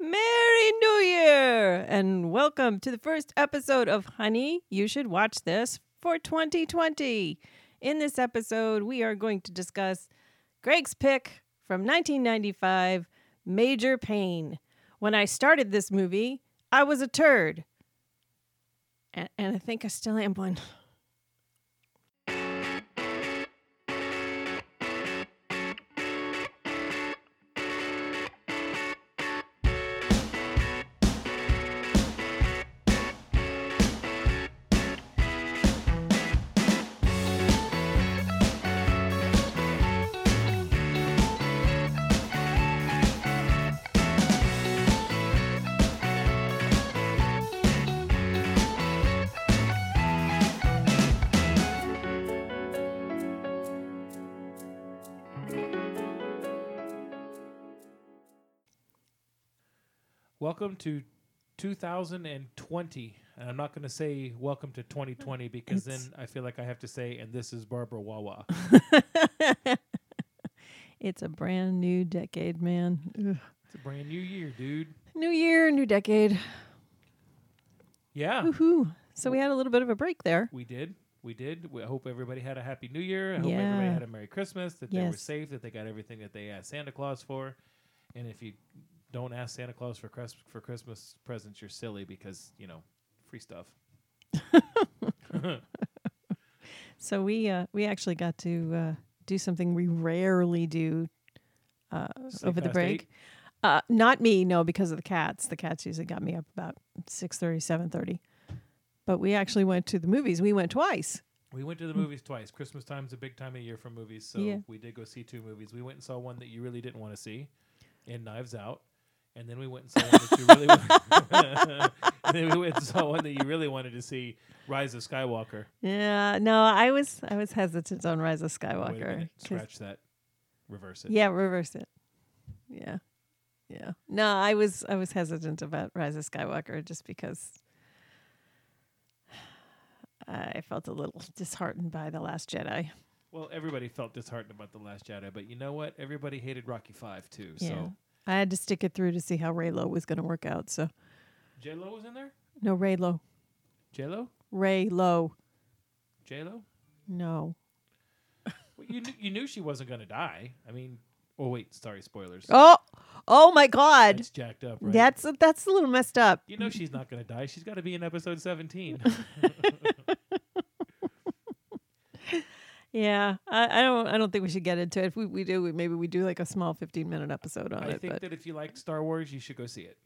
Merry New Year and welcome to the first episode of Honey, You Should Watch This for 2020. In this episode, we are going to discuss Greg's pick from 1995, Major Payne. When I started this movie, I was a turd. And, and I think I still am one. Welcome to 2020. And I'm not going to say welcome to 2020 because It's- then I feel like I have to say, and this is Barbara Wawa. it's a brand new decade, man. Ugh. it's a brand new year, dude. New year, new decade. Yeah, Woohoo. So we had a little bit of a break there. we did. We did. We I hope everybody had a happy new year. I hope everybody had a Merry Christmas, that they were safe, that they got everything that they asked Santa Claus for. And if you don't ask Santa Claus for, Chris- for Christmas presents, you're silly because, you know, free stuff. So we uh, we actually got to uh, do something we rarely do uh, over the break. Uh, not me, no, because of the cats. The cats usually got me up about 6.30, 7.30. But we actually went to the movies. We went twice. We went to the movies twice. Christmas time's a big time of year for movies, so Yeah. we did go see two movies. We went and saw one that you really didn't want to see, in Knives Out, and then we went and saw one that you really, wa- and then we went and saw one that you really wanted to see, Rise of Skywalker. Yeah, no, I was I was hesitant on Rise of Skywalker. scratch that, reverse it. Yeah, reverse it. Yeah. Yeah. No, I was I was hesitant about Rise of Skywalker just because I felt a little disheartened by The Last Jedi. Well, everybody felt disheartened about the Last Jedi, but you know what? Everybody hated Rocky Five too. Yeah. So I had to stick it through to see how Reylo was going to work out. So J Lo was in there. no Reylo, J Lo, Reylo, J Lo. no. Well, you knew, you knew she wasn't going to die. I mean, oh wait, sorry, spoilers. Oh, oh my God, That's jacked up, right? that's that's a little messed up. You know she's not going to die. She's got to be in episode 17. Yeah, I, I don't I don't think we should get into it. If we, we do, we, maybe we do like a small fifteen minute episode on I it. I think But that if you like Star Wars, you should go see it.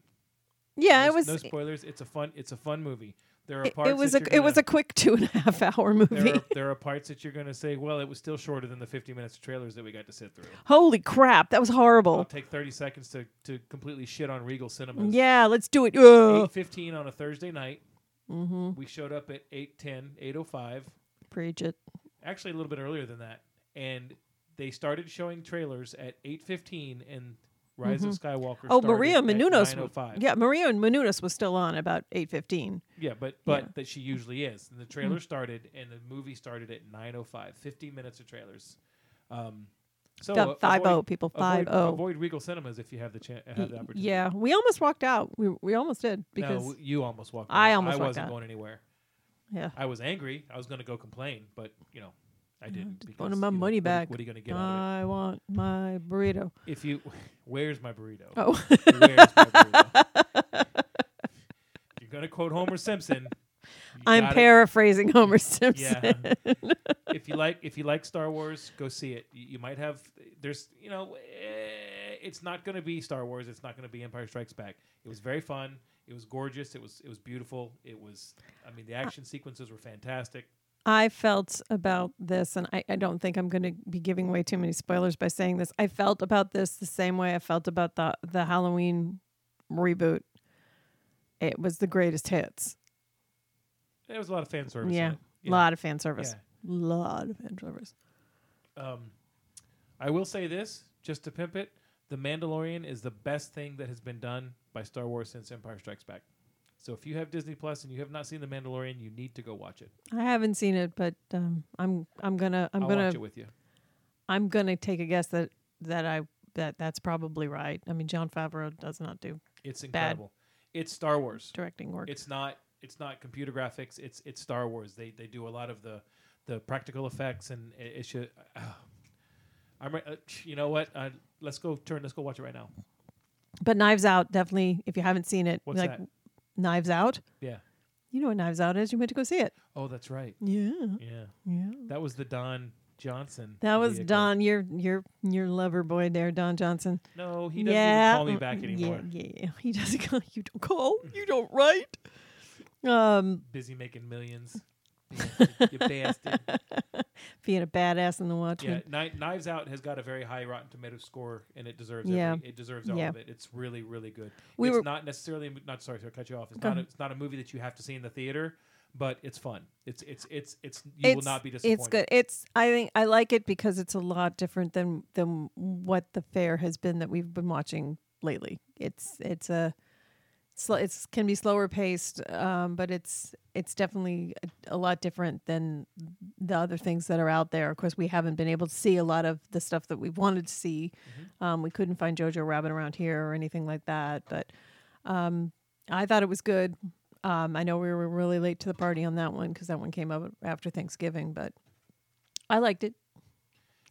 yeah, no, it was no spoilers. It's a fun. It's a fun movie. There are parts. it was that a you're it was gonna- a quick two and a half hour movie. There are, there are parts that you're going to say, well, it was still shorter than the 50 minutes of trailers that we got to sit through. Holy crap, that was horrible. I'll take 30 seconds to, to completely shit on Regal Cinemas. Yeah, let's do it. Ugh. 8.15 on a Thursday night. Mm-hmm. We showed up at 8.10, 8.05. Preach it. Actually, a little bit earlier than that. And they started showing trailers at 8.15 and Rise of Skywalker Oh, Maria Menounos. 9:05. Yeah, Maria Menounos was still on about eight fifteen. Yeah, but but Yeah. that she usually is. And the trailer started and the movie started at 9:05. 15 minutes of trailers. Um so uh, Five avoid- oh people. Five avoid, oh. avoid Regal Cinemas if you have the chance have the opportunity. Yeah, we almost walked out. We we almost did because w- you almost walked. Out. I almost I wasn't out. going anywhere. Yeah, I was angry. I was going to go complain, but you know, I didn't. because, wanted my you know, money what- back. What, are you going to get out of I want my burrito. it? If you, where's my burrito? Oh, Where's my burrito? You're going to quote Homer Simpson. you I'm gotta- paraphrasing Homer Simpson. Yeah. if you like if you like Star Wars, go see it. You, you might have there's you know eh, it's not going to be Star Wars. It's not going to be Empire Strikes Back. It was very fun. It was gorgeous. It was it was beautiful. It was I mean the action sequences were fantastic. I felt about this, and I, I don't think I'm going to be giving away too many spoilers by saying this. I felt about this the same way I felt about the the Halloween reboot. It was the greatest hits. There was a lot of fan service. Yeah, a lot of fan service. A lot of fan service. Um, I will say this just to pimp it: The Mandalorian is the best thing that has been done by Star Wars since Empire Strikes Back. So if you have Disney Plus and you have not seen The Mandalorian, you need to go watch it. I haven't seen it, but um, I'm I'm gonna I'm will gonna watch it with you. I'm gonna take a guess that that I that that's probably right. I mean, Jon Favreau does not do It's incredible. It's Star Wars. directing work. It's not. It's not computer graphics. It's it's Star Wars. They they do a lot of the the practical effects, and it, it should. Uh, I'm. Uh, you know what? Uh, let's go turn. Let's go watch it right now. But Knives Out definitely. If you haven't seen it, What's like that? Knives Out. Yeah. You know what Knives Out is? You went to go see it. Oh, that's right. Yeah, Yeah. yeah. That was the Don Johnson. That was vehicle. Don, your your your lover boy there, Don Johnson. No, he doesn't yeah, even call me back anymore. Yeah, yeah, he doesn't call. You don't call. You don't write. Um, Busy making millions. Yeah, you bastard. being a badass in the watch. Yeah, Watchmen. Kni- Knives Out has got a very high Rotten Tomato score, and it deserves Yeah. every, it deserves all Yeah. of it. It's really, really good. We it's were- not necessarily not sorry to cut you off. It's not a, it's not a movie that you have to see in the theater, but it's fun. It's it's it's it's you will not be disappointed. It's good. It's I think I like it because it's a lot different than than what the fare has been that we've been watching lately. It's it's a sl- it's can be slower paced, um, but it's it's definitely a, a lot different than the other things that are out there. Of course, we haven't been able to see a lot of the stuff that we've wanted to see. Um, we couldn't find Jojo Rabbit around here or anything like that, but um, I thought it was good. Um, I know we were really late to the party on that one because that one came up after Thanksgiving, but I liked it.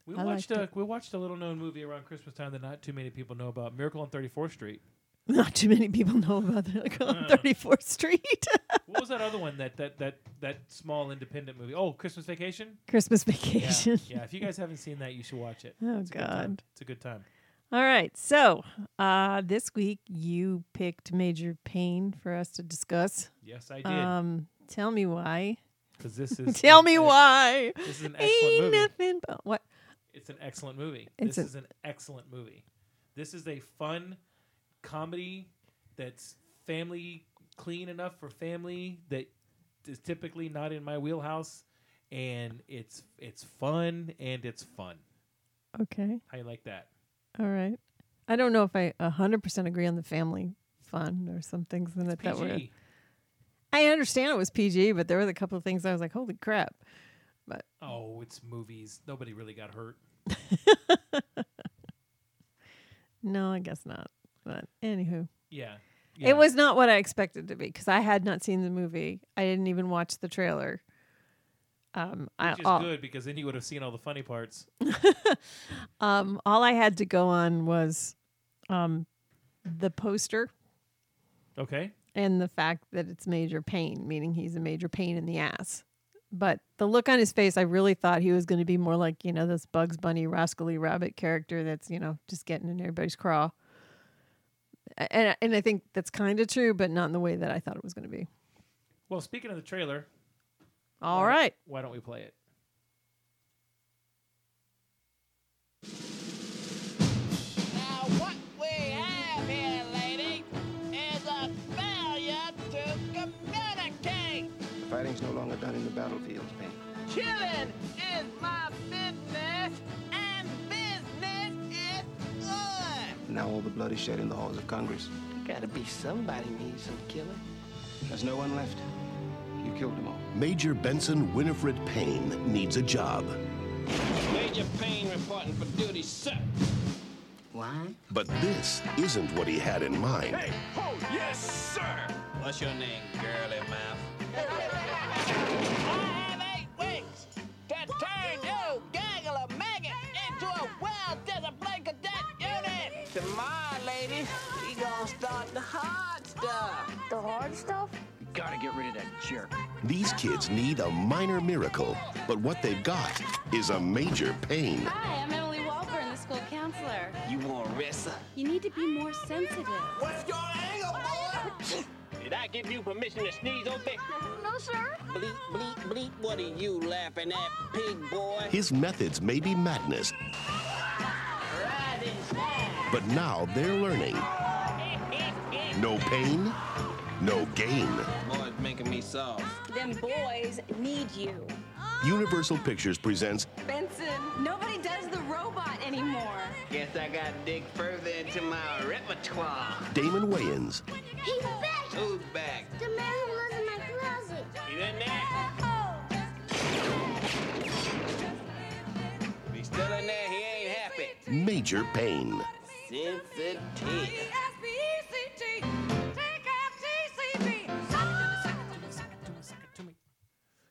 we I watched a it. we watched a little known movie around Christmas time that not too many people know about. Miracle on 34th Street. Not too many people know about it. Like on Uh. 34th Street, What was that other one? That that that that small independent movie? Oh, Christmas Vacation. Christmas Yeah, Vacation. yeah. If you guys haven't seen that, you should watch it. Oh It's a good time. God! It's a good time. All right, so uh, this week you picked Major Payne for us to discuss. Yes, I did. Um, tell me why. Because this is tell me why. This is an excellent Ain't movie. nothing but what? It's an excellent movie. It's this is an excellent movie. This is a fun comedy that's family clean enough for family that is typically not in my wheelhouse, and it's it's fun and it's fun. Okay, How you like that? all right. I don't know if I hundred percent agree on the family fun or some things in it that were. I understand it was PG, but there were a couple of things I was like, "Holy crap!" But oh, it's movies. Nobody really got hurt. No, I guess not. But anywho, Yeah. Yeah. it was not what I expected to be because I had not seen the movie. I didn't even watch the trailer. Um, I, is all, good because then you would have seen all the funny parts. um, all I had to go on was um, the poster Okay. and the fact that it's major pain, meaning he's a major pain in the ass. But the look on his face, I really thought he was going to be more like, you know, this Bugs Bunny rascally rabbit character that's, you know, just getting in everybody's craw. A- And, and I think that's kind of true, but not in the way that I thought it was going to be. Well, speaking of the trailer, All why- right. Why don't we play it? Now what we have here, lady, is a failure to communicate. Fighting's no longer done in the battlefields, Payne. Killing Now all the blood is shed in the halls of Congress. Gotta be somebody needs some killing. There's no one left. You killed them all. Major Benson Winifred Payne needs a job. Major Payne reporting for duty, sir. Why? But this isn't what he had in mind. Oh, yes, sir. What's your name, girly mouth? I have eight weeks to turn you Tomorrow, lady, we gonna start the hard stuff. The hard stuff? Gotta get rid of that jerk. These kids need a minor miracle, but what they've got is a major pain. Hi, I'm Emily Walker, the school counselor. You want Rissa? You need to be more sensitive. What's your angle, boy? Did I give you permission to sneeze over there? No, sir. Bleep, bleep, bleep. What are you laughing at, pig boy? His methods may be madness, but now they're learning. No pain, no gain. Boy's making me soft. Them boys need you. Universal Pictures presents Benson, nobody does the robot anymore. Guess I gotta dig further into my repertoire. Damon Wayans, He's back! Who's back? The man who lives in my closet. He's in there? He's still in there, he ain't happy. Major Payne.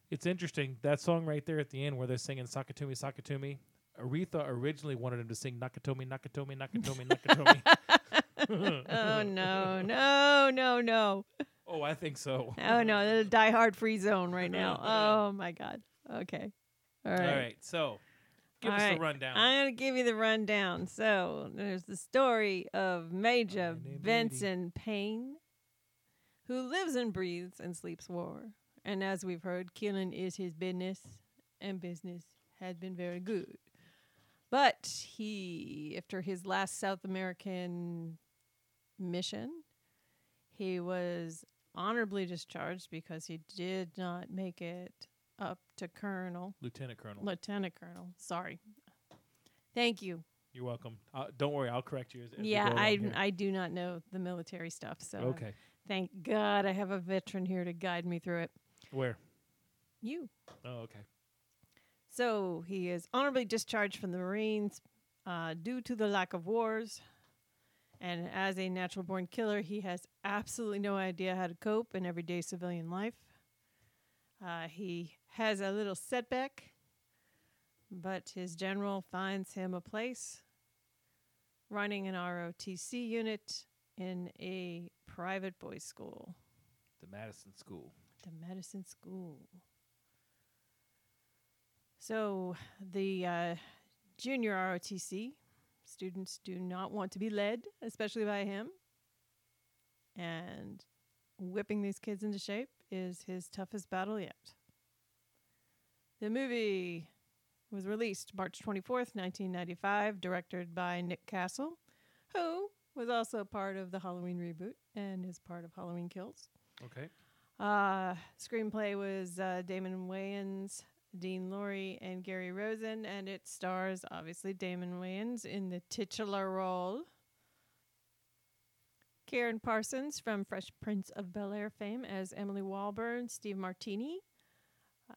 It's interesting that song right there at the end where they're singing Sakatumi Sakatumi. Aretha originally wanted him to sing Nakatomi Nakatomi Nakatomi Nakatomi. oh no, no, no, no. oh, I think so. Oh no, the die hard free zone right now. Oh my god. Okay. All right. All right, so give All us right. the rundown. I'm gonna give you the rundown. So there's the story of Major Benson Payne, who lives and breathes and sleeps war. And as we've heard, killing is his business, and business has been very good. But he, after his last South American mission, he was honorably discharged because he did not make it up to colonel, Lieutenant Colonel. lieutenant colonel. Sorry. Thank you. You're welcome. Uh, don't worry, I'll correct you. As, as yeah, I. I do not know the military stuff, so Okay. thank God I have a veteran here to guide me through it. Where? You. Oh, okay. So he is honorably discharged from the Marines uh, due to the lack of wars. And as a natural born killer, he has absolutely no idea how to cope in everyday civilian life. Uh, he has a little setback, but his general finds him a place running an ROTC unit in a private boys' school, The Madison School. the Madison school. So the uh, junior ROTC students do not want to be led, especially by him. And whipping these kids into shape is his toughest battle yet. The movie was released March 24th, 1995, directed by Nick Castle, who was also part of the Halloween reboot and is part of Halloween Kills. Okay. Uh, screenplay was uh, Damon Wayans, Dean Lorey, and Gary Rosen, and it stars obviously Damon Wayans in the titular role. Karen Parsons from Fresh Prince of Bel Air fame as Emily Walburn, Steve Martini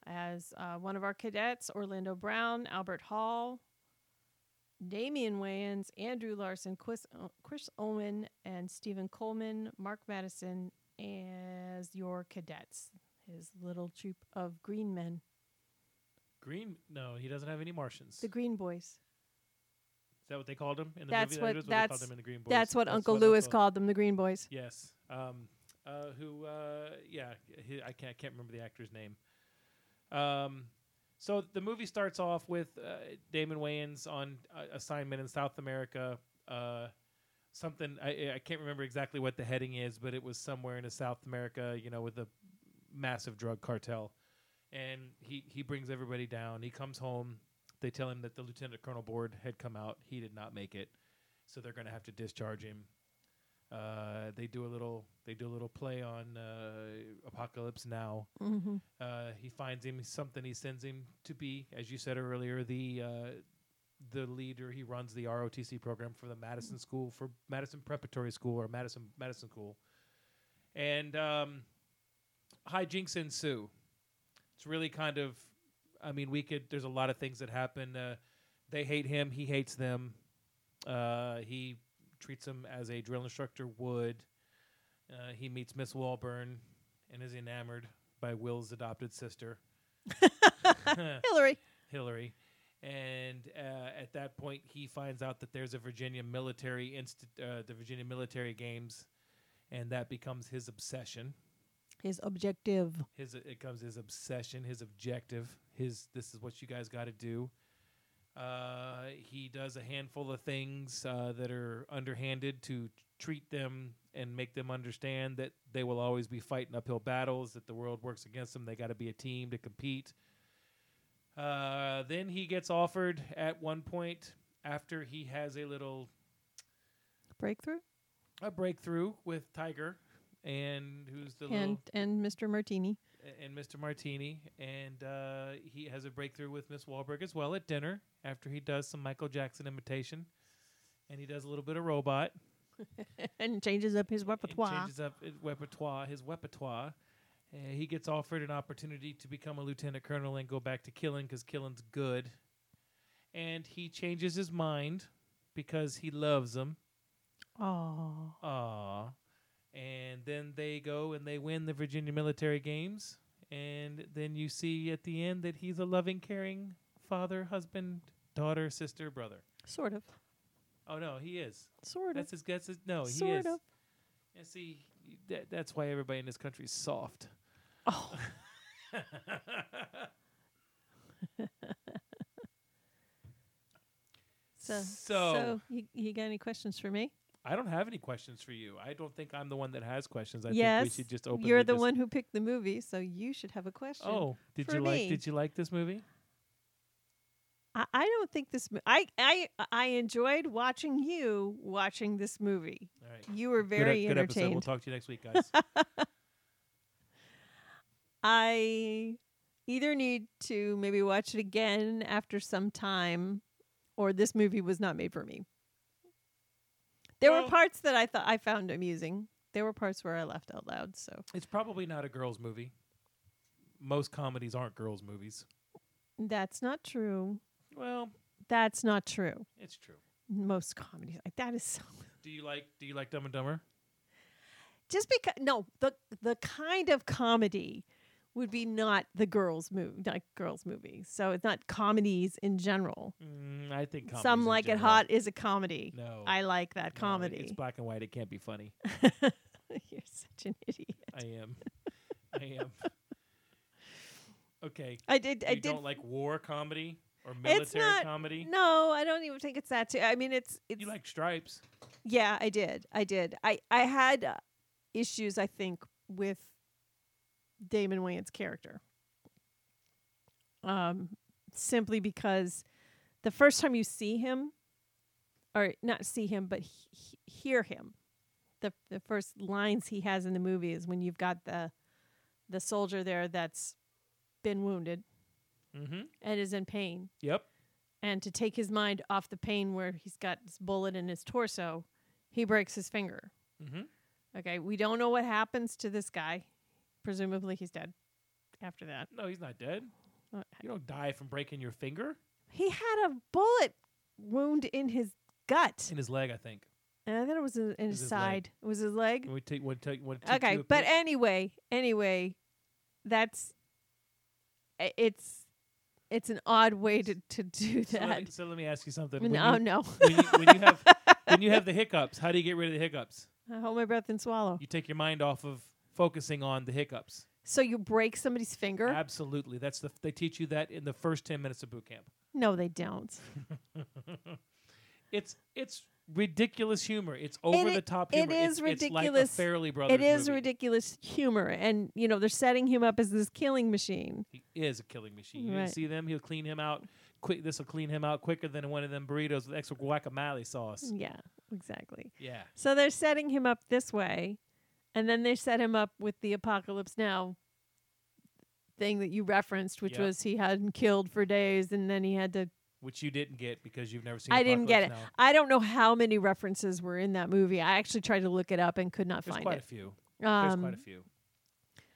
as uh, one of our cadets, Orlando Brown, Albert Hall, Damien Wayans, Andrew Larson, Chris, uh, Chris Owen, and Stephen Coleman, Mark Madison as your cadets, his little troop of green men, Green? No, he doesn't have any Martians. the Green Boys. Is that what they called him in the That's movie? what- that is what they called them in the Green Boys. That's what Uncle Lewis Uncle- called them, the Green Boys. Yes. Um, uh, who? Uh, yeah. He, I can't. I can't remember the actor's name. Um, so the movie starts off with uh, Damon Wayans on uh, assignment in South America. Uh, something I, I can't remember exactly what the heading is, but it was somewhere in South America. You know, with a massive drug cartel, and he he brings everybody down. He comes home. They tell him that the lieutenant colonel board had come out. He did not make it, so they're going to have to discharge him. Uh, they do a little they do a little play on uh, Apocalypse Now. Mm-hmm. Uh, he finds him something. He sends him to be, as you said earlier, the uh, the leader. He runs the ROTC program for the Madison School for Madison Preparatory School or Madison Madison School, and um, hijinks ensue. It's really kind of, I mean, we could. There's a lot of things that happen. Uh, they hate him. He hates them. Uh, he treats him as a drill instructor would. Uh, he meets Miss Walburn and is enamored by Will's adopted sister, Hilary. Hilary. And uh, at that point, he finds out that there's a Virginia military inst- uh, the Virginia military games, and that becomes his obsession. His objective. His it becomes his obsession, his objective. His this is what you guys got to do. Uh, he does a handful of things uh, that are underhanded to treat them and make them understand that they will always be fighting uphill battles. That the world works against them. They got to be a team to compete. Uh, then he gets offered at one point after he has a little Breakthrough. a breakthrough with Tiger, and who's the little And and Mr. Martini. And Mr. Martini, and uh, he has a breakthrough with Miss Wahlberg as well at dinner after he does some Michael Jackson imitation, and he does a little bit of robot and changes up his and repertoire. changes up his repertoire. His repertoire. Uh, he gets offered an opportunity to become a lieutenant colonel and go back to killing because killing's good, and he changes his mind because he loves him Oh. Aw. And then they go and they win the Virginia Military Games. And then you see at the end that he's a loving, caring father, husband, daughter, sister, brother. Sort of. Oh no, he is. Sort of. That's his. That's his. No, he Sort is. of. And see, that, that's why everybody in this country is soft. Oh. So, So- you, you got any questions for me? I don't have any questions for you. I don't think I'm the one that has questions. I yes. think we should just open. You're the one who picked the movie, so you should have a question. Oh, did you like? Did you like this movie? I, I don't think this. mo- I I I enjoyed watching you watching this movie. All right. You were Good very good episode. entertained. We'll talk to you next week, guys. I either need to maybe watch it again after some time, or this movie was not made for me. There were parts that I thought I found amusing. There were parts where I laughed out loud. So it's probably not a girls' movie. Most comedies aren't girls' movies. that's not true. Well, That's not true. it's true. Most comedies like that is so. Do you like? Do you like Dumb and Dumber? Just because no, the the kind of comedy would be not the girls movie, like girls movie. So it's not comedies in general. Mm, I think Some like it hot is a comedy. No, I like that no, comedy. It's black and white. It can't be funny. You're such an idiot. I am. I am. Okay. I did. I you did. don't like war comedy or it's military not. comedy? No, I don't even think it's that. Too. I mean, it's. it's You like Stripes? Yeah, I did. I did. I I had uh, issues. I think with Damon Wayans' character. Um, simply because the first time you see him, or not see him, but he, he- hear him, the the first lines he has in the movie is when you've got the the soldier there that's been wounded Mm-hmm. and is in pain Yep. and to take his mind off the pain where he's got this bullet in his torso, he breaks his finger. Mm-hmm. Okay, we don't know what happens to this guy. Presumably, he's dead after that. No, he's not dead. Uh, You don't die from breaking your finger He had a bullet wound in his gut, in his leg. I think. and I thought it was in, in his his leg. side. It was his leg. We take, when take, when it takes Okay, you a but pic- anyway, anyway, that's i- it's it's an odd way to to do so, let me, that. so let me ask you something. When No, you, no. when you, when you have when you have the hiccups, how do you get rid of the hiccups? I hold my breath and swallow. You take your mind off of focusing on the hiccups. So you break somebody's finger? Absolutely, that's the they teach you that in the first ten minutes of boot camp. No, they don't. It's it's ridiculous humor. It's over It the top humor. is it's, It's like ridiculous. Farrelly Brothers. It is movie. ridiculous humor, and you know they're setting him up as this killing machine. He is a killing machine. You see them? He'll clean him out. Quick. This will clean him out quicker than one of them burritos with extra guacamole sauce. Yeah, exactly. Yeah. So they're setting him up this way, and then they set him up with the apocalypse now thing that you referenced, which Yep. was he hadn't killed for days, and then he had to. Which you didn't get because you've never seen. I didn't get it. Now. I don't know how many references were in that movie. I actually tried to look it up and could not find it. There's find quite it. a few. There's Um, quite a few.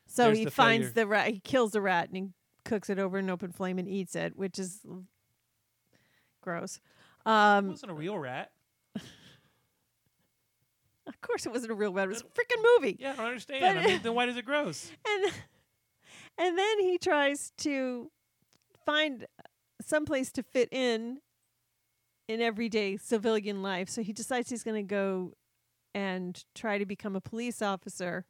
So There's he the finds failure. the rat. He kills the rat and he cooks it over an open flame and eats it, which is gross. it Um, wasn't a real rat. Of course, it wasn't a real rat. It was a freaking movie. Yeah, I don't understand. But- I mean, then why is it gross? And and then he tries to find some place to fit in in everyday civilian life. So he decides he's going to go and try to become a police officer.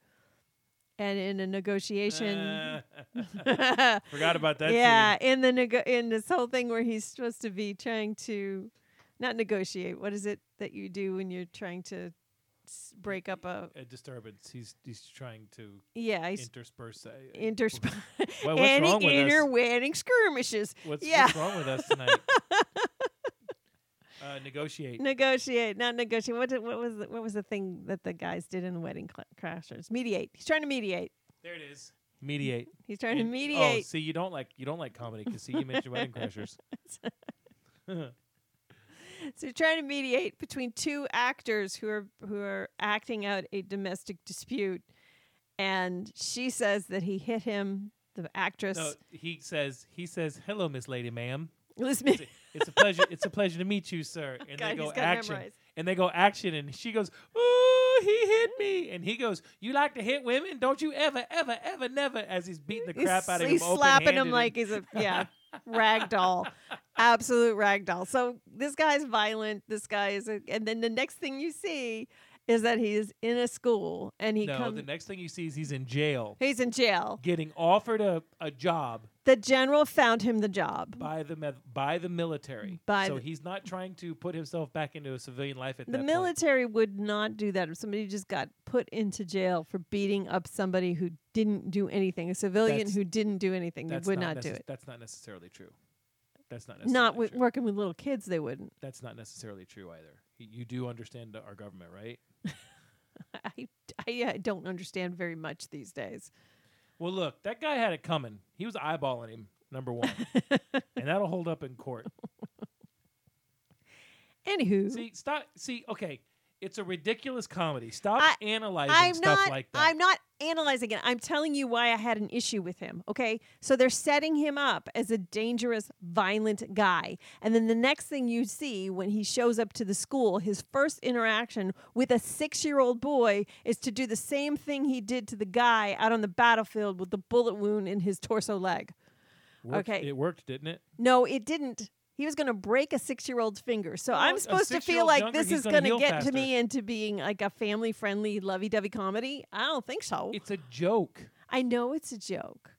And in a negotiation, Uh, forgot about that. yeah, in the nego- in this whole thing where he's supposed to be trying to not negotiate. What is it that you do when you're trying to s- break up a? A disturbance. He's he's trying to Yeah, he's intersperse. a- intersp- Well, what's any wrong with us? interwedding skirmishes. What's, yeah, what's wrong with us tonight? uh, negotiate. negotiate, not negotiate. What did, what was the, what was the thing that the guys did in the Wedding Cl- Crashers? Mediate. He's trying to mediate. There it is. Mediate. He's trying to And- Oh, mediate. see, you don't like you don't like comedy because see, you mentioned Wedding Crashers. So he's trying to mediate between two actors who are who are acting out a domestic dispute, and she says that he hit him. The actress. no, he says he says hello, Miss Lady, ma'am. Listen, It's a, it's a pleasure. It's a pleasure to meet you, sir. And God, they go he's action, memorized. and they go action, and she goes, "Ooh, he hit me," and he goes, "You like to hit women? Don't you ever, ever, ever, never?" As he's beating the crap he's, out of he's him, slapping open-handed him like he's a yeah rag doll, absolute rag doll. So this guy's violent. This guy is, a, and then the next thing you see is that he's in a school and he no. comes. The next thing you see is he's in jail, He's in jail. getting offered a, a job The general found him the job. by the med- by the military. By so the- he's not trying to put himself back into a civilian life at The that point. military would not do that if somebody just got put into jail for beating up somebody who didn't do anything, a civilian That's- who didn't do anything. They would not, do necess- it. That's not necessarily true. That's not necessarily Not with true. working with little kids, they wouldn't. That's not necessarily true either. Y- You do understand our government, right? I, I, I don't understand very much these days. Well, look, that guy had it coming. He was eyeballing him, number one, and that'll hold up in court. Anywho, See, stop. See, okay, it's a ridiculous comedy. Stop I- analyzing I'm stuff not. like that. I'm not analyzing it. I'm telling you why I had an issue with him. Okay, so they're setting him up as a dangerous, violent guy, and then the next thing you see when he shows up to the school, his first interaction with a six-year-old boy is to do the same thing he did to the guy out on the battlefield with the bullet wound in his torso leg. Worked- okay. it worked, didn't it? No, it didn't. He was going to break a six-year-old's finger. So Well, I'm supposed to feel like younger, this is going to get to me into being like a family-friendly, lovey-dovey comedy. I don't think so. It's a joke. I know it's a joke,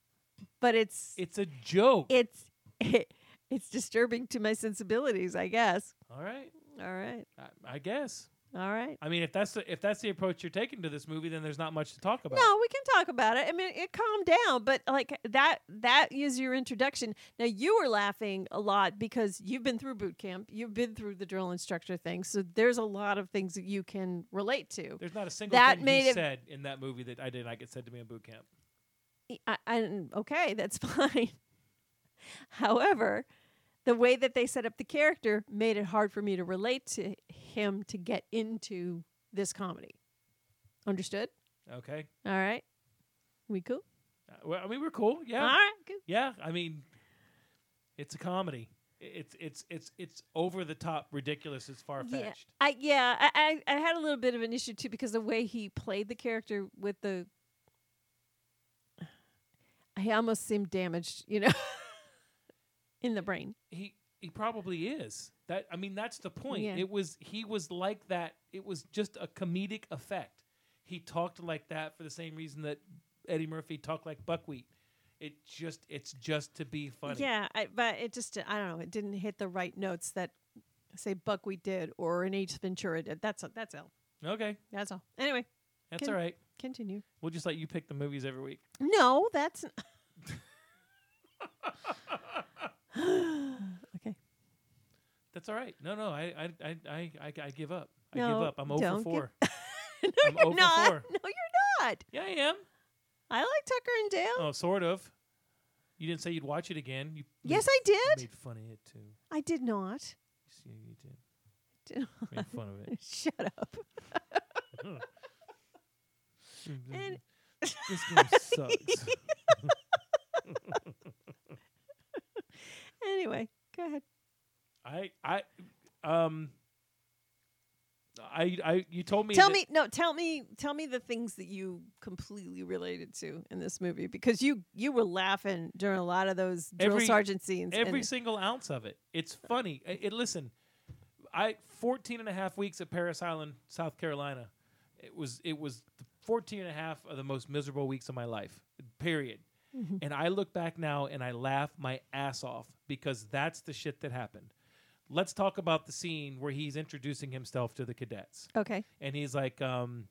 but it's It's a joke. it's it's disturbing to my sensibilities. I guess. All right, All right. I, I guess. All right. I mean, if that's the, if that's the approach you're taking to this movie, then there's not much to talk about. No, we can talk about it. I mean, it calmed down, but like that that is your introduction. Now you were laughing a lot because you've been through boot camp, you've been through the drill instructor thing, so there's a lot of things that you can relate to. There's not a single That thing made he said in that movie that I did not get said to me in boot camp. I, I, okay, that's fine. However, the way that they set up the character made it hard for me to relate to him to get into this comedy. Understood? Okay. All right. We cool? Uh, well, I mean, we're cool. Yeah. All right. Good. Yeah. I mean, it's a comedy. It's it's it's it's over the top, ridiculous. It's far Yeah, fetched. I yeah, I, I I had a little bit of an issue too because the way he played the character with the, he almost seemed damaged, you know, in the brain. He he probably is. That I mean, that's the point. Yeah. It was he was like that. It was just a comedic effect. He talked like that for the same reason that Eddie Murphy talked like buckwheat. It just it's just to be funny. Yeah, I, but it just I don't know. It didn't hit the right notes that say Buckwheat did or an Ace Ventura did. That's a, that's all. Okay, That's all. Anyway, that's Can- all right. continue. We'll just let you pick the movies every week. No, that's okay. That's all right. No, no, I I I I, I, I give up. I No, give up. I'm over don't four. no, I'm you're over not. four. No, you're not. Yeah, I am. I like Tucker and Dale. Oh, sort of. You didn't say you'd watch it again. You yes, I did. made fun of it too. I did not. See, you did. Did Made fun of it. Shut up. And- this game sucks. Anyway, go ahead. I I um I I you told me Tell me no, tell me tell me the things that you completely related to in this movie because you you were laughing during a lot of those drill Every- sergeant scenes. every single ounce of it. It's funny. I- It, listen, I 14 and a half weeks at Parris Island, South Carolina. It was it was 14 and a half of the most miserable weeks of my life. Period. Mm-hmm. And I look back now and I laugh my ass off because that's the shit that happened. Let's talk about the scene where he's introducing himself to the cadets okay. and he's like um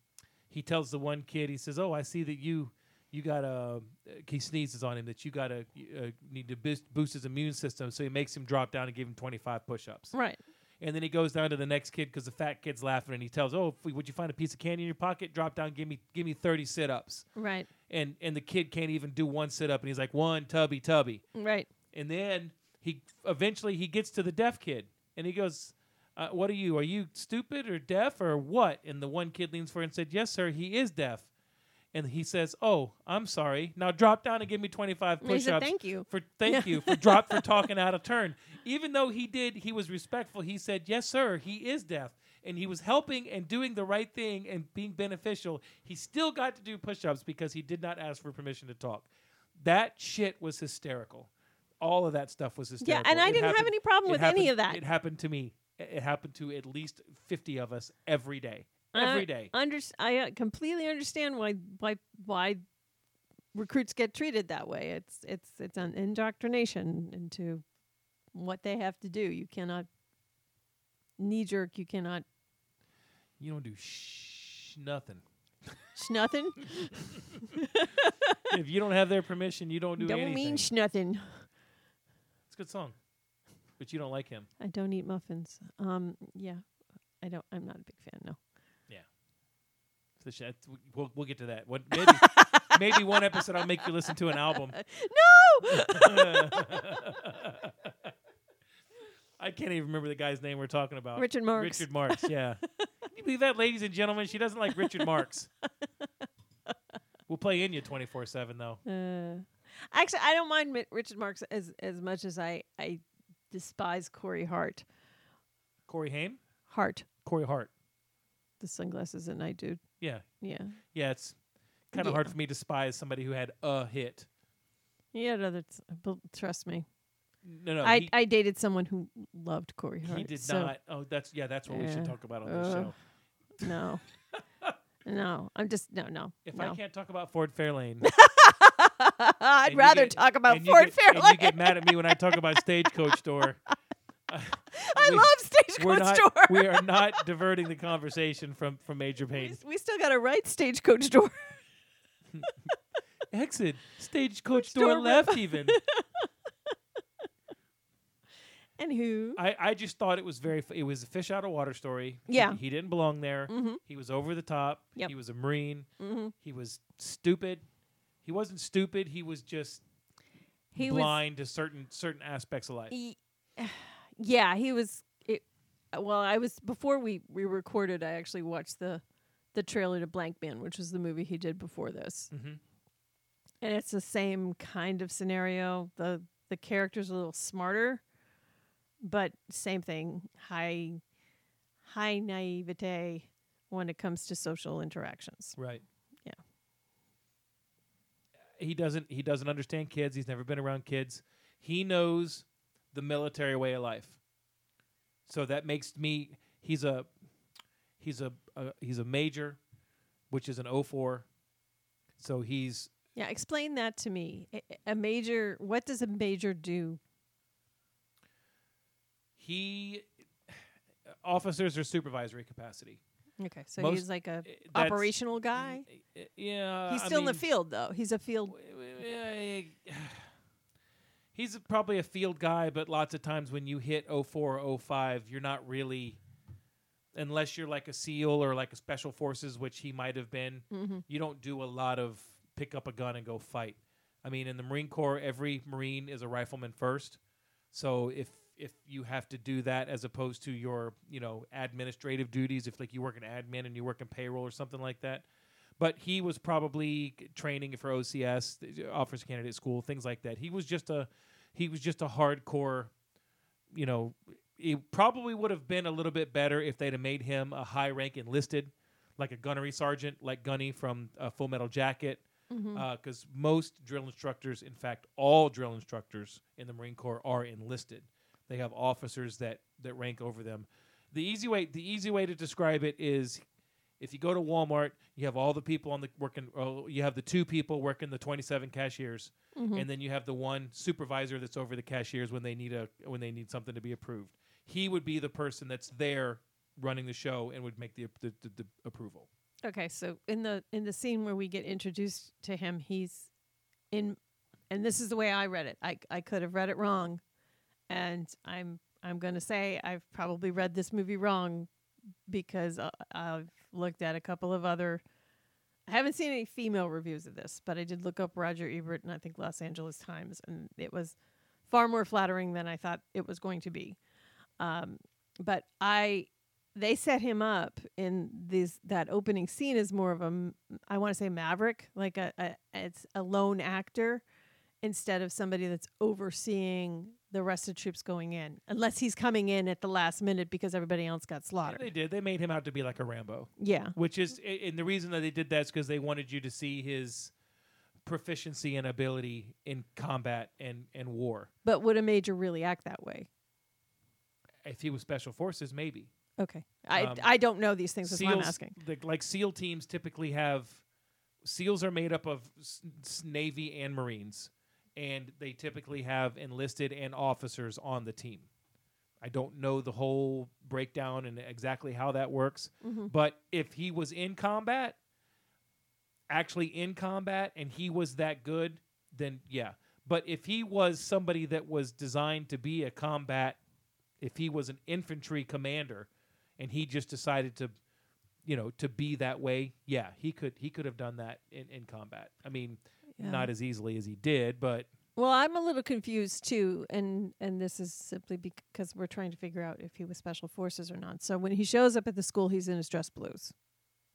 he tells the one kid he says oh i see that you you gotta he sneezes on him that you gotta uh, need to boost, boost his immune system so he makes him drop down and give him 25 push-ups Right. and then he goes down to the next kid because the fat kid's laughing and he tells oh if- would you find a piece of candy in your pocket drop down give me give me 30 sit-ups Right. and and the kid can't even do one sit-up and he's like one tubby tubby Right. and then he eventually he gets to the deaf kid and he goes uh, what are you are you stupid or deaf or what and the one kid leans forward and said yes sir he is deaf and he says oh i'm sorry now drop down and give me 25 And he push-ups said, "Thank you." for thank you for drop for talking out of turn even though he did he was respectful he said yes sir he is deaf and he was helping and doing the right thing and being beneficial, he still got to do push-ups because he did not ask for permission to talk. That shit was hysterical. All of that stuff was Yeah, and I It didn't have any problem it with any of that. It happened to me. It happened to at least 50 of us every day. I Every day. Under, I uh, completely understand why why why recruits get treated that way. It's it's it's an indoctrination into what they have to do. You cannot knee jerk. You cannot You don't do sh- nothing. schnothing. if you don't have their permission, you don't do Don't anything. mean schnothing. It's a good song, but you don't like him. I don't eat muffins. Um, yeah, I don't. I'm not a big fan. No. So sh- that's- We'll, we'll get to that. What maybe maybe one episode I'll make you listen to an album. No. I can't even remember the guy's name we're talking about. Richard Marx. Richard Marx. Yeah. Can you believe that, ladies and gentlemen? She doesn't like Richard Marx. we'll play in you twenty four seven though. Uh, actually, I don't mind Mi- Richard Marx as as much as I I despise Corey Hart. Corey Haim, Hart, Corey Hart. the sunglasses at night dude. Yeah, Yeah, yeah. It's kind of Yeah. hard for me to despise somebody who had a hit. he had other. T- trust me, No, no. I he, I dated someone who loved Corey Hart. he did so not. Oh, that's yeah. That's what we should talk about on this show. No, no, I'm just no no. If no. I can't talk about Ford Fairlane, I'd rather get- talk about Ford get- Fairlane. And you get mad at me when I talk about Stagecoach Store. I we- love Stagecoach not. Door. we are not diverting the conversation from from Major we, Payne. we still got to write Stagecoach Door. Exit Stagecoach Store Door left. Even and who? I, I just thought it was very. f- It was a fish out of water story. Yeah. he, didn't belong there. Mhm. He was over the top. Yep. He was a marine. Mhm. He was stupid. He wasn't stupid. He was just He was blind to certain certain aspects of life. He, yeah, he was. It, well, I was before we we recorded. I actually watched the the trailer to Blankman, which was the movie he did before this, Mhm. and it's the same kind of scenario. the The character's a little smarter, but same thing. High high naivete when it comes to social interactions. Right. He doesn't he doesn't understand kids. He's never been around kids. He knows the military way of life. So that makes me he's a he's a, a he's a major which is an 04. So he's Yeah, explain that to me. A, a major. What does a major do? he officers are supervisory capacity. Okay, so Most- he's like a eh, operational guy. Uh, Yeah. He's I still in the field though. He's a field. He's probably a field guy, but lots of times when you hit 04 or 05, you're not really, unless you're like a SEAL or like a Special Forces, which he might have been, Mhm. you don't do a lot of pick up a gun and go fight. I mean, in the Marine Corps, every Marine is a rifleman first. So if if you have to do that as opposed to your you know administrative duties, if like you work in admin and you work in payroll or something like that, but he was probably training for OCS, Officer Candidate School, things like that. He was just a he was just a hardcore, you know. It probably would have been a little bit better if they'd have made him a high rank enlisted, like a gunnery sergeant, like Gunny from uh, Full Metal Jacket. Because most drill instructors, in fact, all drill instructors in the Marine Corps are enlisted. They have officers that that rank over them. The easy way the easy way to describe it is if you go to Walmart, you have all the people on the working. Oh, you have the two people working the twenty-seven cashiers, mm-hmm. and then you have the one supervisor that's over the cashiers when they need a when they need something to be approved. He would be the person that's there running the show and would make the the, the, the approval. Okay, so in the in the scene where we get introduced to him, he's in, and this is the way I read it. I I could have read it wrong, and I'm I'm going to say I've probably read this movie wrong because uh, I've looked at a couple of other. I haven't seen any female reviews of this, but I did look up Roger Ebert and I think Los Angeles Times, and it was far more flattering than I thought it was going to be. Um, but I they set him up in this that opening scene is more of a I want to say maverick, like a, a it's a lone actor instead of somebody that's overseeing the rest of troops going in, unless he's coming in at the last minute because everybody else got Yeah, slaughtered. they did. They made him out to be like a Rambo, Yeah. which is, and the reason that they did that is because they wanted you to see his proficiency and ability in combat and and war. But would a major really act that way? If he was special forces, maybe. Okay. I Um, I don't know these things. That's why I'm asking. the- like SEAL teams typically have SEALs are made up of s- Navy and Marines, and they typically have enlisted and officers on the team. I don't know the whole breakdown and exactly how that works, Mm-hmm. but if he was in combat, actually in combat, and he was that good, then yeah. But if he was somebody that was designed to be a combat, if he was an infantry commander, and he just decided to you know to be that way yeah he could he could have done that in, in combat i mean Yeah. not as easily as he did but Well, I'm a little confused too, and and this is simply because we're trying to figure out if he was special forces or not. So when he shows up at the school, he's in his dress blues.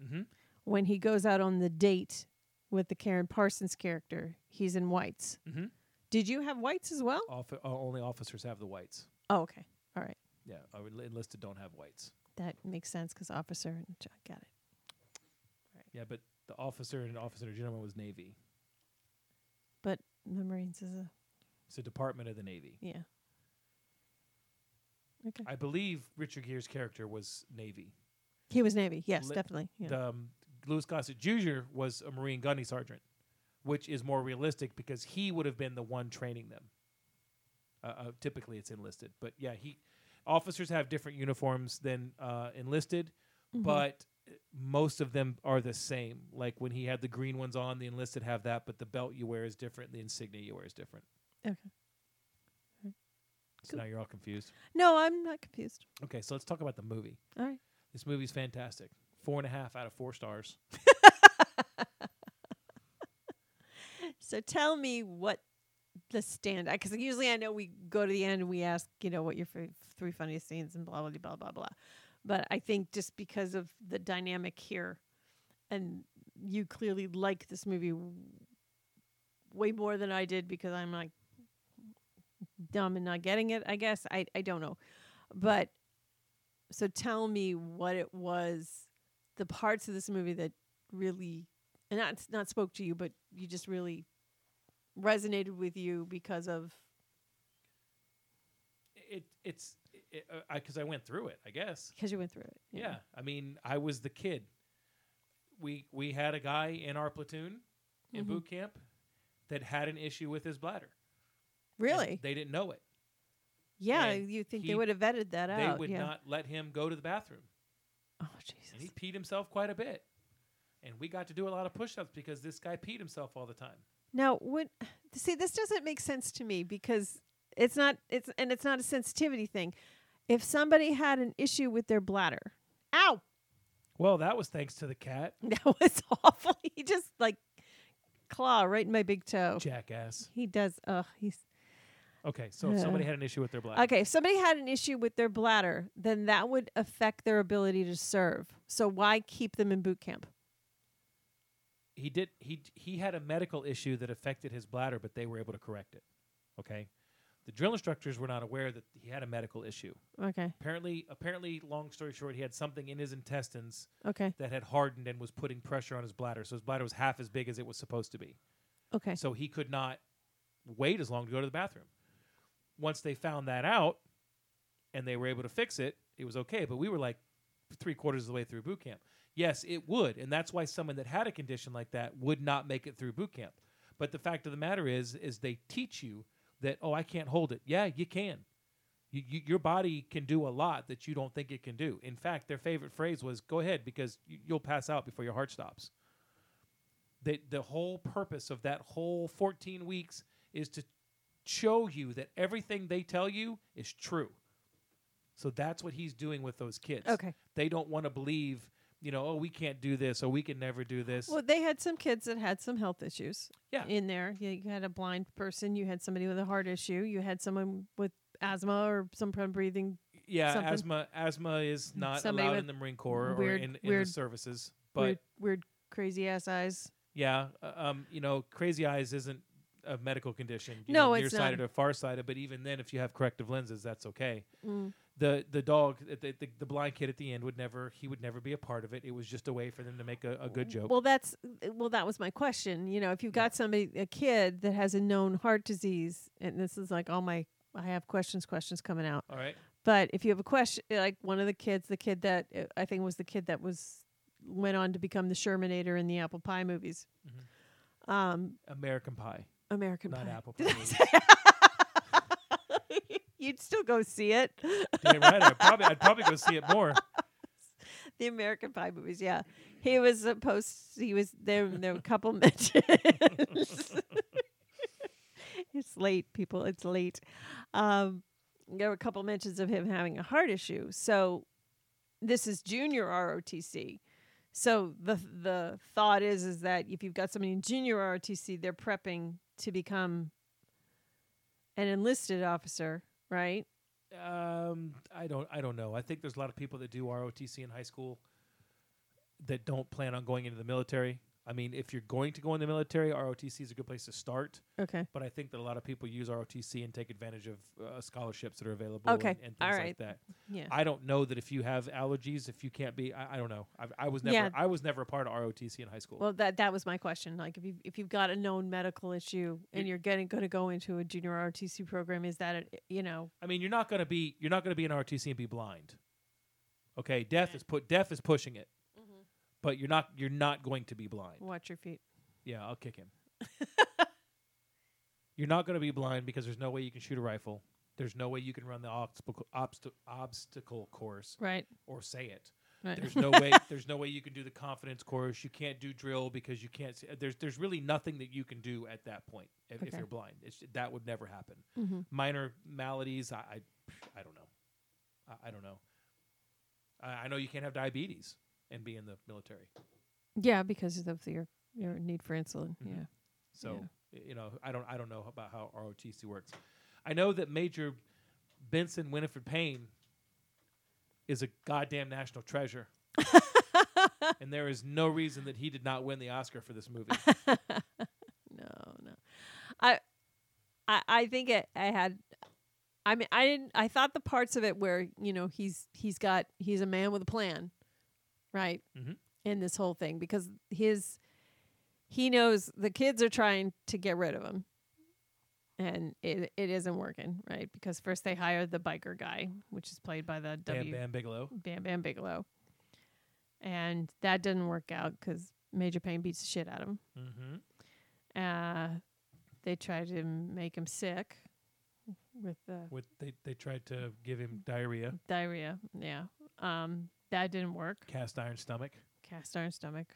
Mhm. When he goes out on the date with the Karyn Parsons character, he's in whites. Mhm. Did you have whites as well? off, uh, only officers have the whites Oh, okay, all right, yeah uh, enlisted don't have whites that makes sense because officer and j- got it. Right. yeah but the officer and officer general was navy the Marines is a it's a department of the navy yeah. Okay, i believe richard gere's character was navy he was Navy. Yes, Li- definitely. Yeah. the, um, louis gossett jr was a marine gunny sergeant which is more realistic because he would have been the one training them uh, uh, typically it's enlisted but yeah he officers have different uniforms than uh, enlisted Mm-hmm. but most of them are the same. Like when he had the green ones on the enlisted have that but the belt you wear is different the insignia you wear is different. Okay. so now you're all confused? No, I'm not confused. okay so let's talk about the movie. All right. this movie's fantastic. Four and a half out of four stars. So tell me what the stand because usually I know we go to the end and we ask you know what your f- three funniest scenes and blah blah blah blah blah, but I think just because of the dynamic here, and you clearly like this movie way more than I did because I'm like dumb and not getting it. I guess I I don't know, but so tell me what it was, the parts of this movie that really and not not spoke to you, but you just really resonated with you because of it it's because uh, I, I went through it i guess because you went through it. Yeah. I mean, I was the kid. We we had a guy in our platoon in Mm-hmm. boot camp that had an issue with his bladder. and Really? They didn't know it. yeah, and you think he- they would have vetted that They out? They would yeah. not let him go to the bathroom. oh Jesus! And he peed himself quite a bit. And we got to do a lot of push-ups because this guy peed himself all the time. Now, what? See, this doesn't make sense to me because it's not. It's and it's not a sensitivity thing. If somebody had an issue with their bladder, ow, Well, that was thanks to the cat, that was awful. He just like claw right in my big toe. jackass. He does. Ugh, he's Okay, so if somebody had an issue with their bladder, Okay, if somebody had an issue with their bladder, then that would affect their ability to serve. So why keep them in boot camp? he did he he had a medical issue that affected his bladder, but they were able to correct it. Okay, the drill instructors were not aware that he had a medical issue. Okay, Apparently, apparently, long story short, he had something in his intestines okay, that had hardened and was putting pressure on his bladder. So his bladder was half as big as it was supposed to be. okay. So he could not wait as long to go to the bathroom. Once they found that out and they were able to fix it, it was okay. But we were like three quarters of the way through boot camp. Yes, it would. And that's why someone that had a condition like that would not make it through boot camp. But the fact of the matter is, is they teach you that, oh, I can't hold it. Yeah, you can. You, you, your body can do a lot that you don't think it can do. In fact, their favorite phrase was, go ahead because you, you'll pass out before your heart stops the the whole purpose of that whole 14 weeks is to show you that everything they tell you is true. So that's what he's doing with those kids. Okay. They don't want to believe, you know, oh, we can't do this or we can never do this. Well, they had some kids that had some health issues. Yeah. In there, you, had a blind person, you had somebody with a heart issue, you had someone with asthma or some kind of breathing. yeah, something. asthma asthma is not Somebody allowed in the Marine Corps weird- or in, in weird- the services. But weird, weird, crazy ass eyes. yeah, uh, um, you know, Crazy Eyes isn't a medical condition. You No, know, it's not. nearsighted or farsighted. But even then, if you have corrective lenses, that's okay. Mm. The the dog, the, the, the blind kid at the end would never he would never be a part of it. It was just a way for them to make a, a good joke. Well, that's well, that was my question. You know, if you've got somebody, a kid that has a known heart disease, and this is like all my, I have questions, questions coming out. All right. But if you have a question, like one of the kids, the kid that uh, I think was the kid that was went on to become the Shermanator in the Apple Pie movies, um, American Pie, American not Pie. apple pie. Did I movies. say- You'd still go see it. Damn right. I'd probably I'd probably go see it more. the American Pie movies. Yeah, he was supposed. He was there. There were a couple mentions. it's late, people. It's late. Um, there were a couple mentions of him having a heart issue. So this is junior ROTC. So the the thought is is that if you've got somebody in junior ROTC, they're prepping to become an enlisted officer, right? Um, I don't I don't know. I think there's a lot of people that do ROTC in high school that don't plan on going into the military. I mean, if you're going to go in the military, ROTC is a good place to start. Okay. But I think that a lot of people use ROTC and take advantage of uh, scholarships that are available. Okay. And, and things All like that. Yeah. I don't know that if you have allergies, if you can't be, I, I don't know. I, I was never, Yeah. I was never a part of ROTC in high school. Well, that that was my question. Like, if you if you've got a known medical issue and you're getting going to go into a junior ROTC program, is that a, you know? I mean, you're not going to be, you're not going to be in ROTC and be blind. Okay, deaf is put, deaf is pushing it. But you're not, you're not going to be blind. Watch your feet. Yeah, I'll kick him. You're not going to be blind because there's no way you can shoot a rifle. There's no way you can run the obstacle obst- obstacle course Right. or say it. Right. There's no way. There's no way you can do the confidence course. You can't do drill because you can't. See, there's there's really nothing that you can do at that point if, if you're blind. It's, that would never happen. Mhm. Minor maladies, I, I I don't know. I, I don't know. I, I know you can't have diabetes and be in the military. Yeah, because of your your need for insulin. Mhm. Yeah. So y- you know, I don't I don't know about how ROTC works. I know that Major Benson Winifred Payne is a goddamn national treasure. and there is no reason that he did not win the Oscar for this movie. No, no. I I I think it I had I mean I didn't I thought the parts of it where, you know, he's he's got he's a man with a plan, right? Mhm. In this whole thing because his he knows the kids are trying to get rid of him. And it it isn't working, right? Because first they hired the biker guy, which is played by the Bam W Bam Bigelow. Bam Bam Bigelow. And that didn't work out because Major Payne beats the shit out of him. Mm-hmm. Uh, they tried to make him sick with the With they they tried to give him diarrhea, diarrhea. Yeah. Um, that didn't work. cast iron stomach. Cast iron stomach.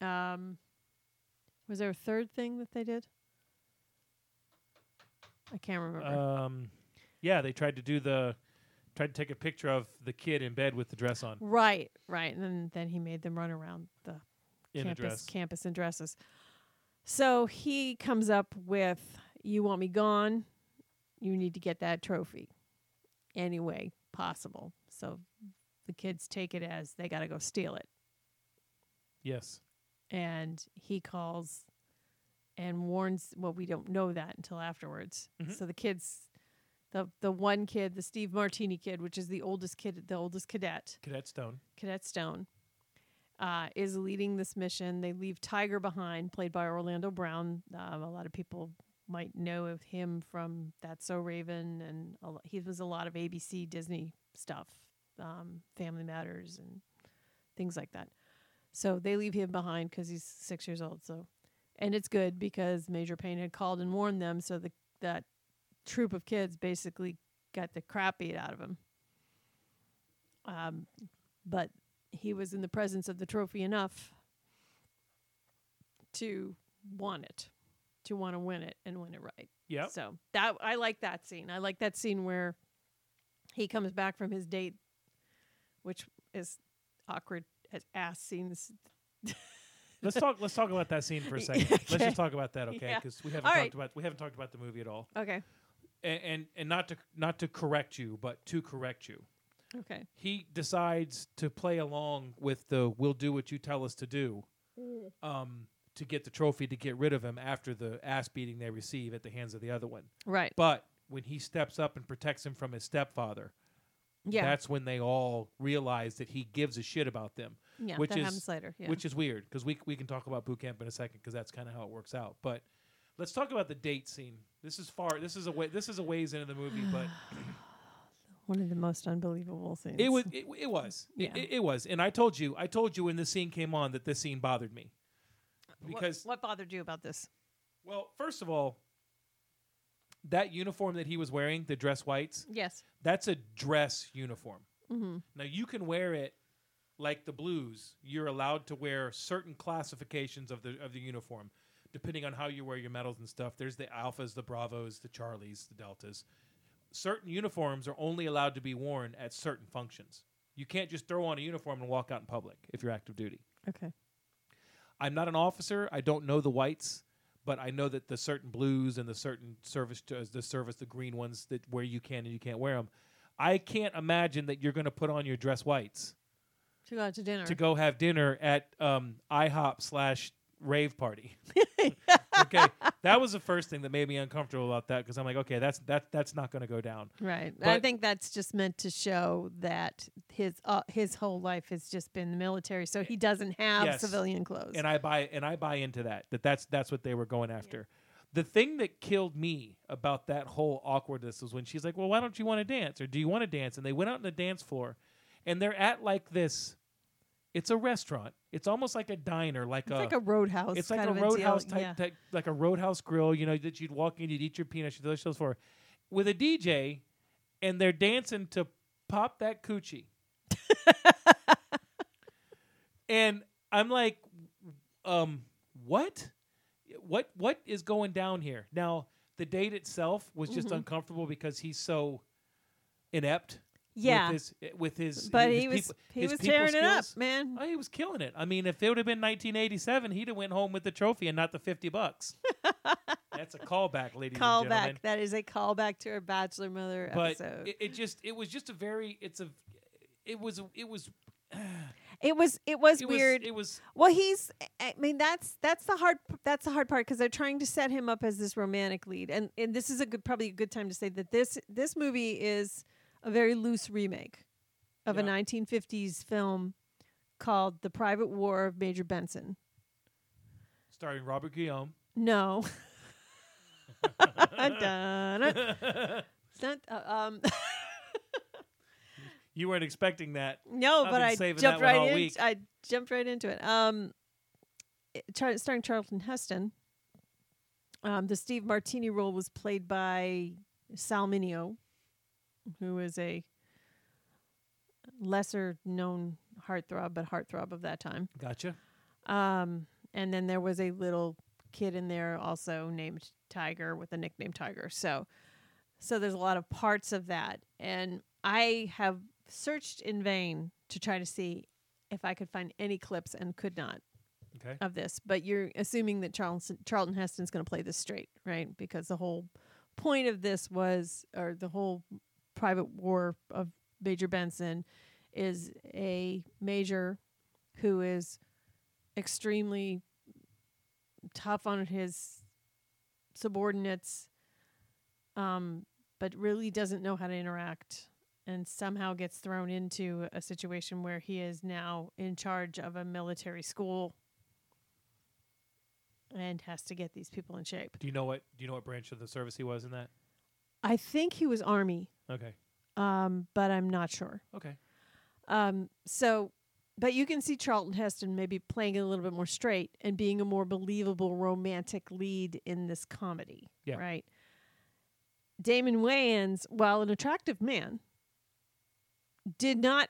Um, was there a third thing that they did? I can't remember. Um, yeah, they tried to do the tried to take a picture of the kid in bed with the dress on right, right. And then, then he made them run around the in campus dress. campus in dresses. So he comes up with you want me gone, you need to get that trophy any way possible. So the kids take it as they got to go steal it. Yes. And he calls and warns well we don't know that until afterwards. Mhm. So the kids the the one kid, the Steve Martini kid, which is the oldest kid, the oldest cadet, Cadet Stone. Cadet Stone, uh, is leading this mission. They leave Tiger behind, played by Orlando Brown. Um, a lot of people might know of him from That's So Raven, and a he was a lot of ABC Disney stuff, um, Family Matters, and things like that. So they leave him behind because he's six years old. So, and it's good because Major Payne had called and warned them. So the that troop of kids basically got the crap beat out of him. Um, but he was in the presence of the trophy enough to want it, to want to win it and win it right. Yep. So that I like that scene. I like that scene where he comes back from his date, which is awkward as ass scenes. let's talk. Let's talk about that scene for a second. Let's just talk about that, okay? Yeah. Because we haven't All talked right. about we haven't talked about the movie at all. Okay. And, and and not to not to correct you, but to correct you. Okay. He decides to play along with the "We'll do what you tell us to do," um, to get the trophy to get rid of him after the ass beating they receive at the hands of the other one. Right. But when he steps up and protects him from his stepfather, yeah. that's when they all realize that he gives a shit about them. yeah. which that is happens later. Yeah. which is weird because we we can talk about boot camp in a second because that's kind of how it works out. But let's talk about the date scene. This is far. This is a way. This is a ways into the movie, but one of the most unbelievable scenes. it was. It, it was. It- Yeah. It, it was. And I told you. I told you when this scene came on that this scene bothered me What- because what, bothered you about this? well, first of all, that uniform that he was wearing, the dress whites, Yes. that's a dress uniform. Mm-hmm. Now you can wear it like the blues. You're allowed to wear certain classifications of the of the uniform, depending on how you wear your medals and stuff. There's the alphas, the bravos, the charlies, the deltas. Certain uniforms are only allowed to be worn at certain functions. You can't just throw on a uniform and walk out in public if you're active duty. Okay. I'm not an officer. I don't know the whites, but I know that the certain blues and the certain service, to, the service, the green ones that where you can and you can't wear them. I can't imagine that you're going to put on your dress whites To go out to dinner. to go have dinner at um, IHOP slash rave party. okay, that was the first thing that made me uncomfortable about that because I'm like, okay, that's that that's not going to go down. Right. I think that's just meant to show that his uh, his whole life has just been the military, so he doesn't have Yes. civilian clothes. and I buy and I buy into that. That that's that's what they were going after. The thing that killed me about that whole awkwardness was when she's like, "Well, why don't you want to dance, or do you want to dance?" And they went out on the dance floor, and they're at like this. It's a restaurant. It's almost like a diner, like it's a like a roadhouse. it's like kind a roadhouse type, Yeah. type, like a roadhouse grill. You know that you'd walk in, you'd eat your peanuts, you'd those for, with a DJ, and they're dancing to "Pop That Coochie," and I'm like, um, what, what, what is going down here? Now, the date itself was just Mhm. uncomfortable because he's so inept. Yeah. Eh, with his, with his but his he was peop- he was people tearing it up, man. Oh, he was killing it. I mean, if it would have been 1987, he'd have went home with the trophy and not the 50 bucks. That's a callback, ladies Callback. That is a callback to our Bachelor Mother But episode. it, it just it was just a very it's a it was it was It was it was it was- weird. it was well, he's. Eh, I mean, that's that's the hard that's the hard part because they're trying to set him up as this romantic lead, and and this is a good probably a good time to say that this this movie is a very loose remake of a 1950s film called The Private War of Major Benson. starring Robert Guillaume. No. Dun-dun. Dun- uh, um, You weren't expecting that. no, I've but I jumped right in. I jumped right into it. Um, it, char- starring Charlton Heston. Um, the Steve Martini role was played by Sal Mineo, who is a lesser known heartthrob, but heartthrob of that time. Gotcha. Um, and then there was a little kid in there also named Tiger with a nickname Tiger. So, so there's a lot of parts of that, and I have searched in vain to try to see if I could find any clips and could not Okay. of this. But you're assuming that Charlton Charlton Heston's going to play this straight, right? Because the whole point of this was, or the whole private war of Major Benson is a major who is extremely tough on his subordinates, um, but really doesn't know how to interact and somehow gets thrown into a situation where he is now in charge of a military school and has to get these people in shape. Do you know what do you know what branch of the service he was in that? I think he was army, Okay. um, but I'm not sure. Okay. Um, so, but you can see Charlton Heston maybe playing it a little bit more straight and being a more believable romantic lead in this comedy. Yeah. Right. Damon Wayans, while an attractive man, did not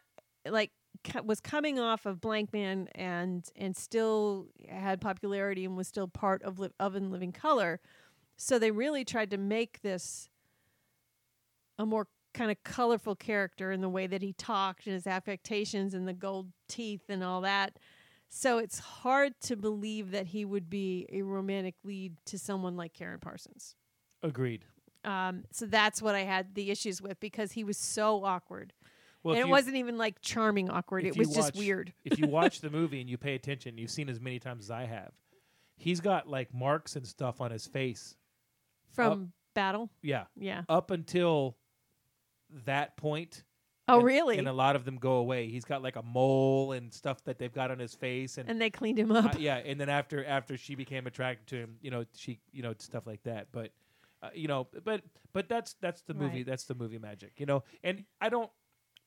like co- was coming off of Blankman and and still had popularity and was still part of li- of in Living Color. So they really tried to make this a more kind of colorful character in the way that he talked and his affectations and the gold teeth and all that. So it's hard to believe that he would be a romantic lead to someone like Karyn Parsons. Agreed. Um, so that's what I had the issues with because he was so awkward. Well, and it you- wasn't even like charming awkward. It was just weird. if you watch the movie and you pay attention, you've seen as many times as I have. he's got like marks and stuff on his face. From battle. Yeah, Yeah. up until that point. Oh, and- really? And a lot of them go away. He's got like a mole and stuff that they've got on his face, and, and they cleaned him up. uh, yeah. And then after after she became attracted to him, you know, she you know stuff like that. But uh, you know, but but that's that's the movie. Right. That's the movie magic. You know, and I don't.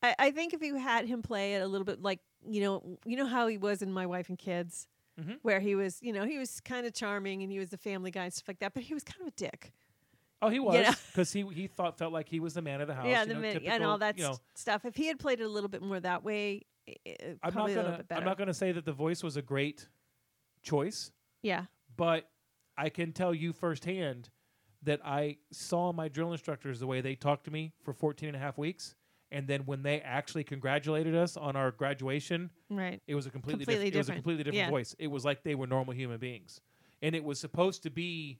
I, I think if you had him play it a little bit like you know you know how he was in My Wife and Kids, Mhm. where he was you know he was kind of charming and he was the family guy and stuff like that, but he was kind of a dick. Oh, he was know? because he he thought felt like he was the man of the house. yeah, you the know, min- and all that You know, stuff. If he had played it a little bit more that way, i- i- I'm not probably a little gonna bit better. I'm not gonna say that the voice was a great choice. yeah, but I can tell you firsthand that I saw my drill instructors the way they talked to me for 14 and a half weeks. And then when they actually congratulated us on our graduation, right. it was a completely, Completely different, it was a completely different Yeah. voice. It was like they were normal human beings. And it was supposed to be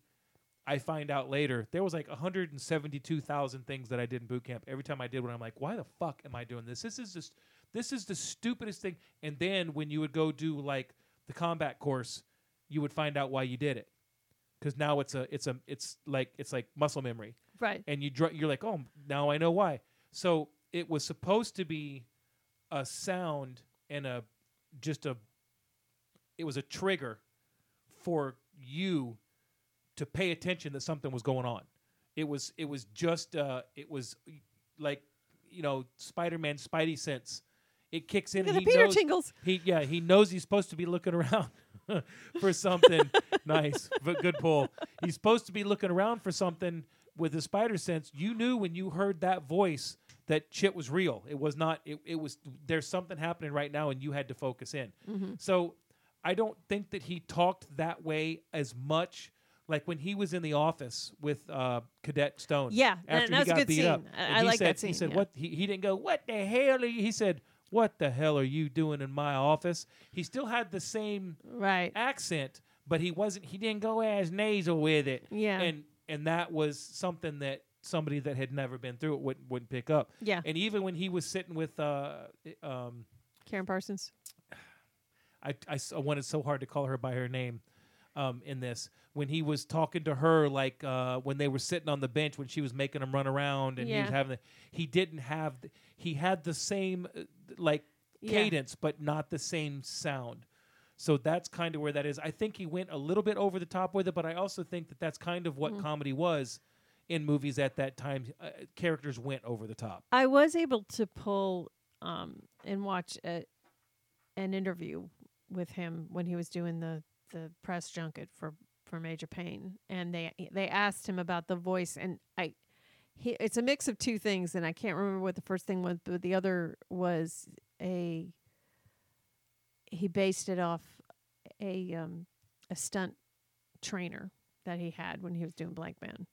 I find out later there was like 172,000 things that I did in boot camp. Every time I did one I'm like, why the fuck am I doing this? This is just this is the stupidest thing. And then when you would go do like the combat course, you would find out why you did it. Cuz now it's a it's a it's like it's like muscle memory Right. and you dr- you're like, oh, now I know why. So it was supposed to be a sound and a just a it was a trigger for you to pay attention that something was going on. It was it was just uh it was like you know Spider-Man Spidey sense. It kicks in and he Peter knows tingles. he yeah he knows he's supposed to be looking around for something nice but good pull he's supposed to be looking around for something with the spider sense you knew when you heard that voice that shit was real it was not it, it was there's something happening right now and you had to focus in Mm-hmm. so i don't think that he talked that way as much like when he was in the office with uh, Cadet Stone. Yeah, after he that was a got good beat scene. up, I- I he like said, that He said, yeah. "What?" He, he didn't go, "What the hell?" Are you? He said, "What the hell are you doing in my office?" He still had the same Right. accent, but he wasn't. He didn't go as nasal with it. Yeah. and and that was something that somebody that had never been through it wouldn't wouldn't pick up. Yeah. and even when he was sitting with uh um Karyn Parsons. I I wanted so hard to call her by her name um, in this when he was talking to her like uh, when they were sitting on the bench when she was making him run around and he was having the, he didn't have the, he had the same uh, like Yeah. cadence but not the same sound. So that's kind of where that is. I think he went a little bit over the top with it but I also think that that's kind of what comedy was in movies at that time uh, characters went over the top. I was able to pull um, and watch a, an interview with him when he was doing the, the press junket for, for Major Payne, and they they asked him about the voice, and I he it's a mix of two things, and I can't remember what the first thing was, but the other was a he based it off a um, a stunt trainer that he had when he was doing Blankman.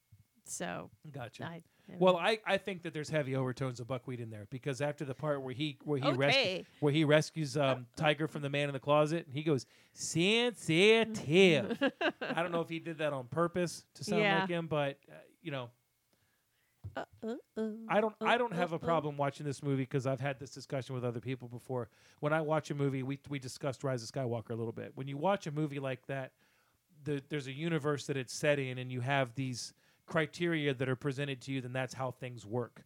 So gotcha I Well, I, I think that there's heavy overtones of buckwheat in there because after the part where he where he rescues Okay. where he rescues um, Tiger from the man in the closet, and he goes sensitive. I don't know if he did that on purpose to sound Yeah. like him, but uh, you know, uh, uh, uh, I don't I uh, don't have uh, a problem watching this movie because I've had this discussion with other people before. When I watch a movie, we we discussed Rise of Skywalker a little bit. When you watch a movie like that, the, there's a universe that it's set in, and you have these criteria that are presented to you. Then that's how things work.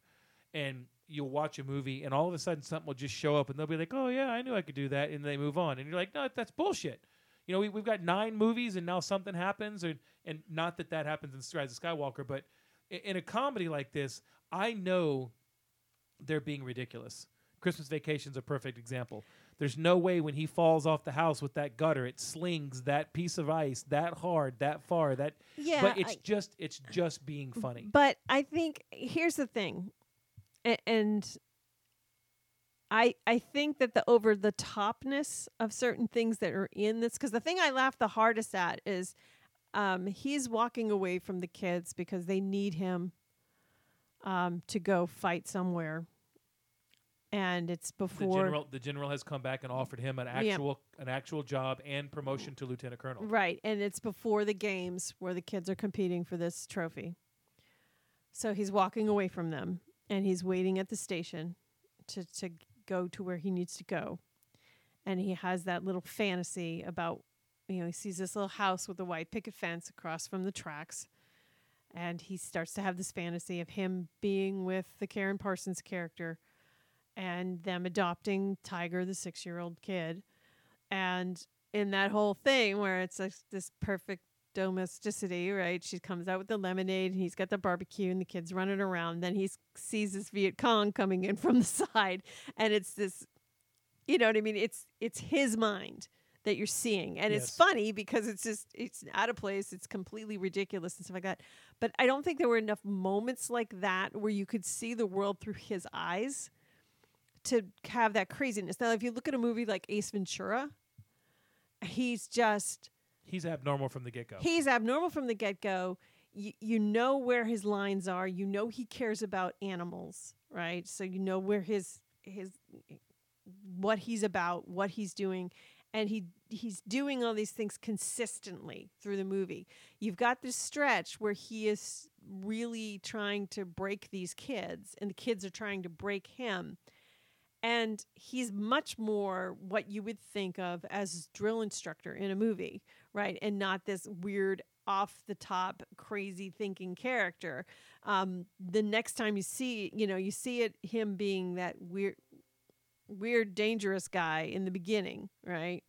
And you'll watch a movie, and all of a sudden something will just show up, and they'll be like, "Oh yeah, I knew I could do that," and they move on, and you're like, "No, that's bullshit." You know, we, we've got nine movies, and now something happens, and and not that that happens in Rise of Skywalker, but i- in a comedy like this, I know they're being ridiculous. Christmas Vacation's a perfect example. There's no way when he falls off the house with that gutter, it slings that piece of ice that hard, that far, that. Yeah, but it's I- just it's just being funny. But I think here's the thing, a- and I I think that the over the topness of certain things that are in this because the thing I laugh the hardest at is um, he's walking away from the kids because they need him um, to go fight somewhere, and it's The before general the general has come back and offered him an Yeah. actual an actual job and promotion to lieutenant colonel. Right, and it's before the games where the kids are competing for this trophy. So he's walking away from them and he's waiting at the station to to go to where he needs to go. And he has that little fantasy about you know, he sees this little house with a white picket fence across from the tracks. And he starts to have this fantasy of him being with the Karyn Parsons character and them adopting Tiger, the six year old kid. And in that whole thing where it's like this perfect domesticity, right? She comes out with the lemonade and he's got the barbecue and the kids running around. Then he sees this Viet Cong coming in from the side. And it's this, you know what I mean? It's it's his mind that you're seeing. And it's funny because it's just it's out of place, it's completely ridiculous and stuff like that. But I don't think there were enough moments like that where you could see the world through his eyes to have that craziness. Now if you look at a movie like Ace Ventura, he's just He's abnormal from the get go. He's abnormal from the get go. You, you know where his lines are. You know he cares about animals, right? So you know where his his what he's about, what he's doing, and he he's doing all these things consistently through the movie. You've got this stretch where he is really trying to break these kids, and the kids are trying to break him. And he's much more what you would think of as drill instructor in a movie, right? And not this weird off the top crazy thinking character. Um, the next time you see, you know, you see it him being that weird weird dangerous guy in the beginning, right?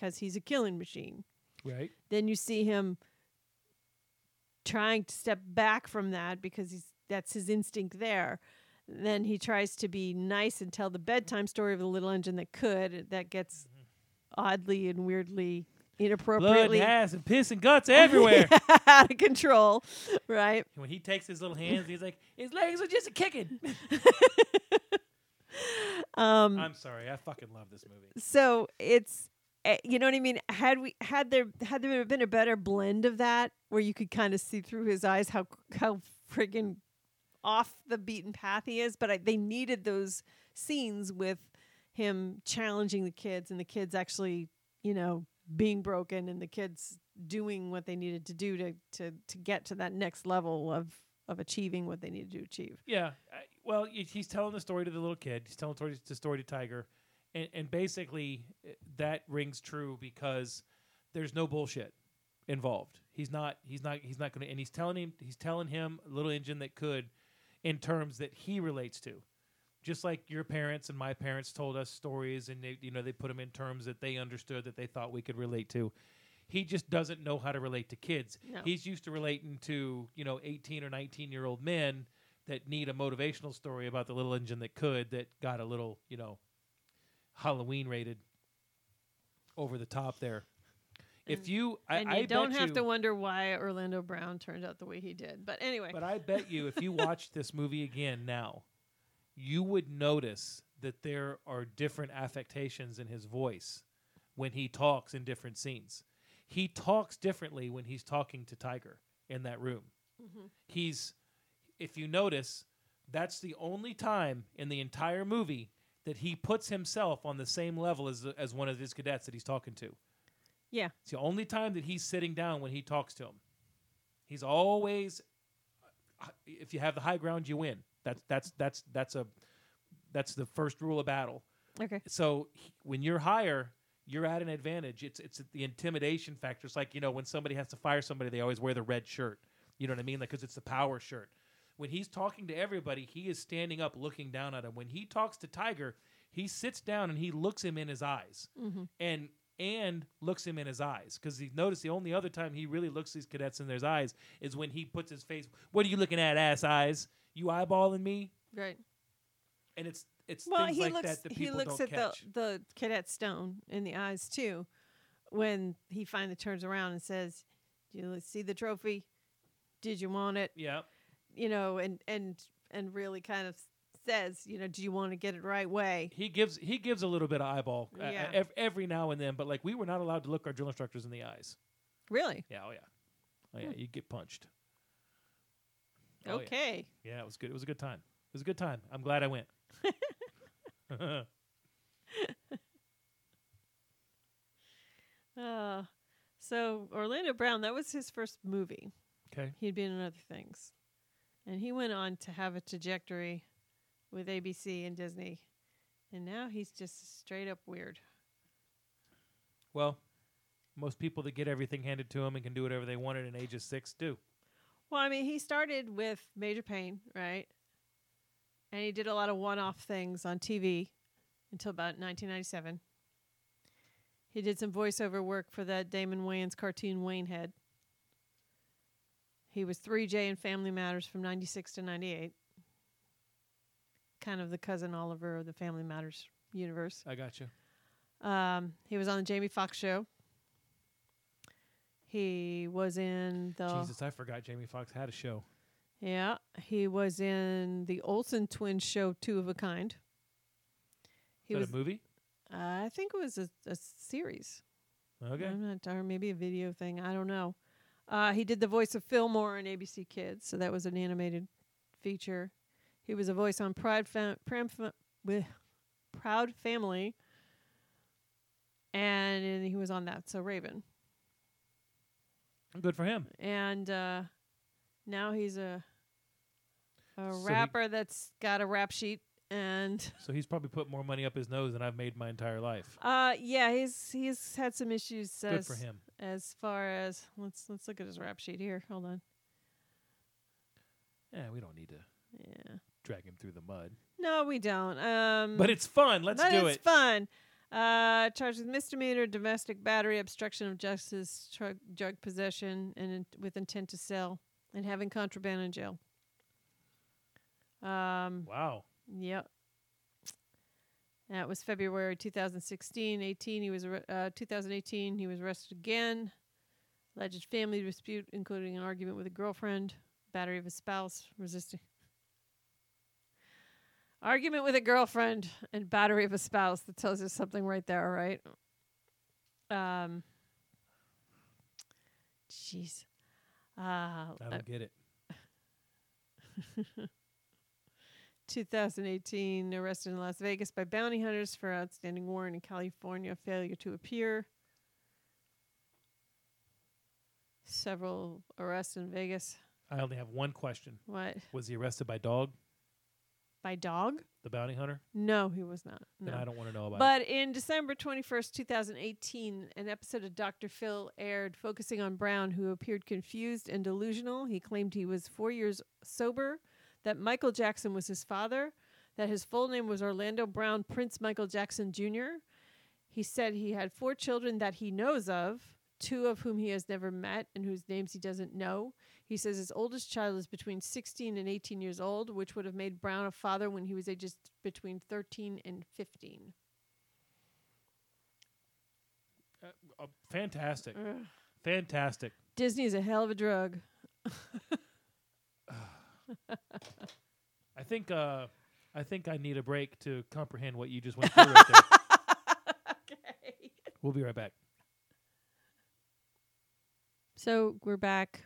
Cuz he's a killing machine. right? Then you see him trying to step back from that because he's that's his instinct there. Then he tries to be nice and tell the bedtime story of the little engine that could. That gets oddly and weirdly Blood, inappropriately and ass, and piss and guts everywhere. out of control, right? when he takes his little hands, he's like, his legs are just a kicking. Um, I'm sorry, I fucking love this movie. so it's eh, you know what I mean. Had we had there had there been a better blend of that, where you could kind of see through his eyes how how friggin' off the beaten path he is, but I, they needed those scenes with him challenging the kids and the kids actually, you know, being broken and the kids doing what they needed to do to to to get to that next level of of achieving what they needed to achieve. Yeah. I, well, he's telling the story to the little kid. He's telling the story, to Tiger, and, and basically uh, that rings true because there's no bullshit involved. He's not. He's not. He's not going to. And he's telling him. He's telling him little engine that could, in terms that he relates to. Just like your parents and my parents told us stories, and they, you know, they put them in terms that they understood that they thought we could relate to. He just doesn't know how to relate to kids. No. He's used to relating to you know 18 or 19 year old men that need a motivational story about the little engine that could that got a little you know Halloween rated over the top there. If you, I, and you I don't have you, to wonder why Orlando Brown turned out the way he did. But anyway, But I bet you, if you watch this movie again now, you would notice that there are different affectations in his voice when he talks in different scenes. He talks differently when he's talking to Tiger in that room. Mm-hmm. He's, if you notice, that's the only time in the entire movie that he puts himself on the same level as as one of his cadets that he's talking to. Yeah, It's the only time that he's sitting down when he talks to him. He's always if you have the high ground you win. That's that's that's that's a that's the first rule of battle. okay. So he- when you're higher, you're at an advantage. It's it's the intimidation factor. It's like, you know, when somebody has to fire somebody, they always wear the red shirt. You know what I mean? Like cuz it's the power shirt. When he's talking to everybody, he is standing up looking down at him. When he talks to Tiger, he sits down and he looks him in his eyes. Mm-hmm. And and looks him in his eyes because he noticed the only other time he really looks these cadets in their eyes is when he puts his face. What are you looking at, ass eyes? You eyeballing me? Right. And it's it's Well, things he like looks that that he people looks don't at catch. the the cadet stone in the eyes too, when he finally turns around and says, "Do you see the trophy? Did you want it?" yeah. You know, and and and really kind of says, you know, "Do you want to get it right way?" he gives he gives a little bit of eyeball uh, Yeah. ev- every now and then, but like we were not allowed to look our drill instructors in the eyes. Really? Yeah, oh yeah, oh yeah, you get punched. Oh, yeah. okay. Yeah. it was good. It was a good time. It was a good time. I'm glad I went. Uh, so Orlando Brown, that was his first movie. okay. He'd been in other things. And he went on to have a trajectory with ABC and Disney. And now he's just straight up weird. Well, Most people that get everything handed to them and can do whatever they want at an age of six do. Well, I mean, he started with Major Payne, right? And he did a lot of one-off things on TV until about 1997. He did some voiceover work for that Damon Wayans cartoon Waynehead. He was 3J in Family Matters from 96 to 98. Kind of the cousin Oliver of the Family Matters universe. I got you. Um, he was on the Jamie Foxx show. He was in the Jesus, I forgot Jamie Foxx had a show. yeah, he was in the Olsen twins show Two of a Kind. He was a movie? I think it was a, a series. Okay. I'm not or maybe a video thing. I don't know. Uh, he did the voice of Fillmore on ABC Kids, so that was an animated feature. He was a voice on Pride Fam- Pram Fa- bleh, Proud Family, and, and he was on that. So Raven, Good for him. and uh, now he's a a So he- rapper that's got a rap sheet, and So he's probably put more money up his nose than I've made my entire life. uh, yeah, he's he's had some issues. Good as, for him. As far as let's let's look at his rap sheet here. Hold on. Yeah, we don't need to Yeah. Drag him through the mud. No, we don't. Um, But it's fun. Let's but do it's it. fun. Uh, charged with misdemeanor, domestic battery, obstruction of justice, drug, drug possession, and in, with intent to sell, and having contraband in jail. Um, Wow. Yep. That was February 2016. 18, he was uh, 2018. He was arrested again. Alleged family dispute, including an argument with a girlfriend, battery of a spouse, resisting. Argument with a girlfriend and battery of a spouse. That tells you something right there, right? Um. Jeez. Uh, I don't get it. 2018, arrested in Las Vegas by bounty hunters for outstanding warrant in California, failure to appear. Several arrests in Vegas. I only have one question. What? Was he arrested by dog, By dog? the bounty hunter? No, he was not. Then No. I don't want to know about it. But in December 21st, 2018, an episode of Dr. Phil aired focusing on Brown, who appeared confused and delusional. He claimed he was four years sober, that Michael Jackson was his father, that his full name was Orlando Brown Prince Michael Jackson Jr. He said he had four children that he knows of, two of whom he has never met and whose names he doesn't know. He says his oldest child is between 16 and 18 years old, which would have made Brown a father when he was ages between 13 and 15. Uh, fantastic. Ugh. Fantastic. Disney is a hell of a drug. I think uh I think I need a break to comprehend what you just went through right there. okay. We'll be right back. So we're back.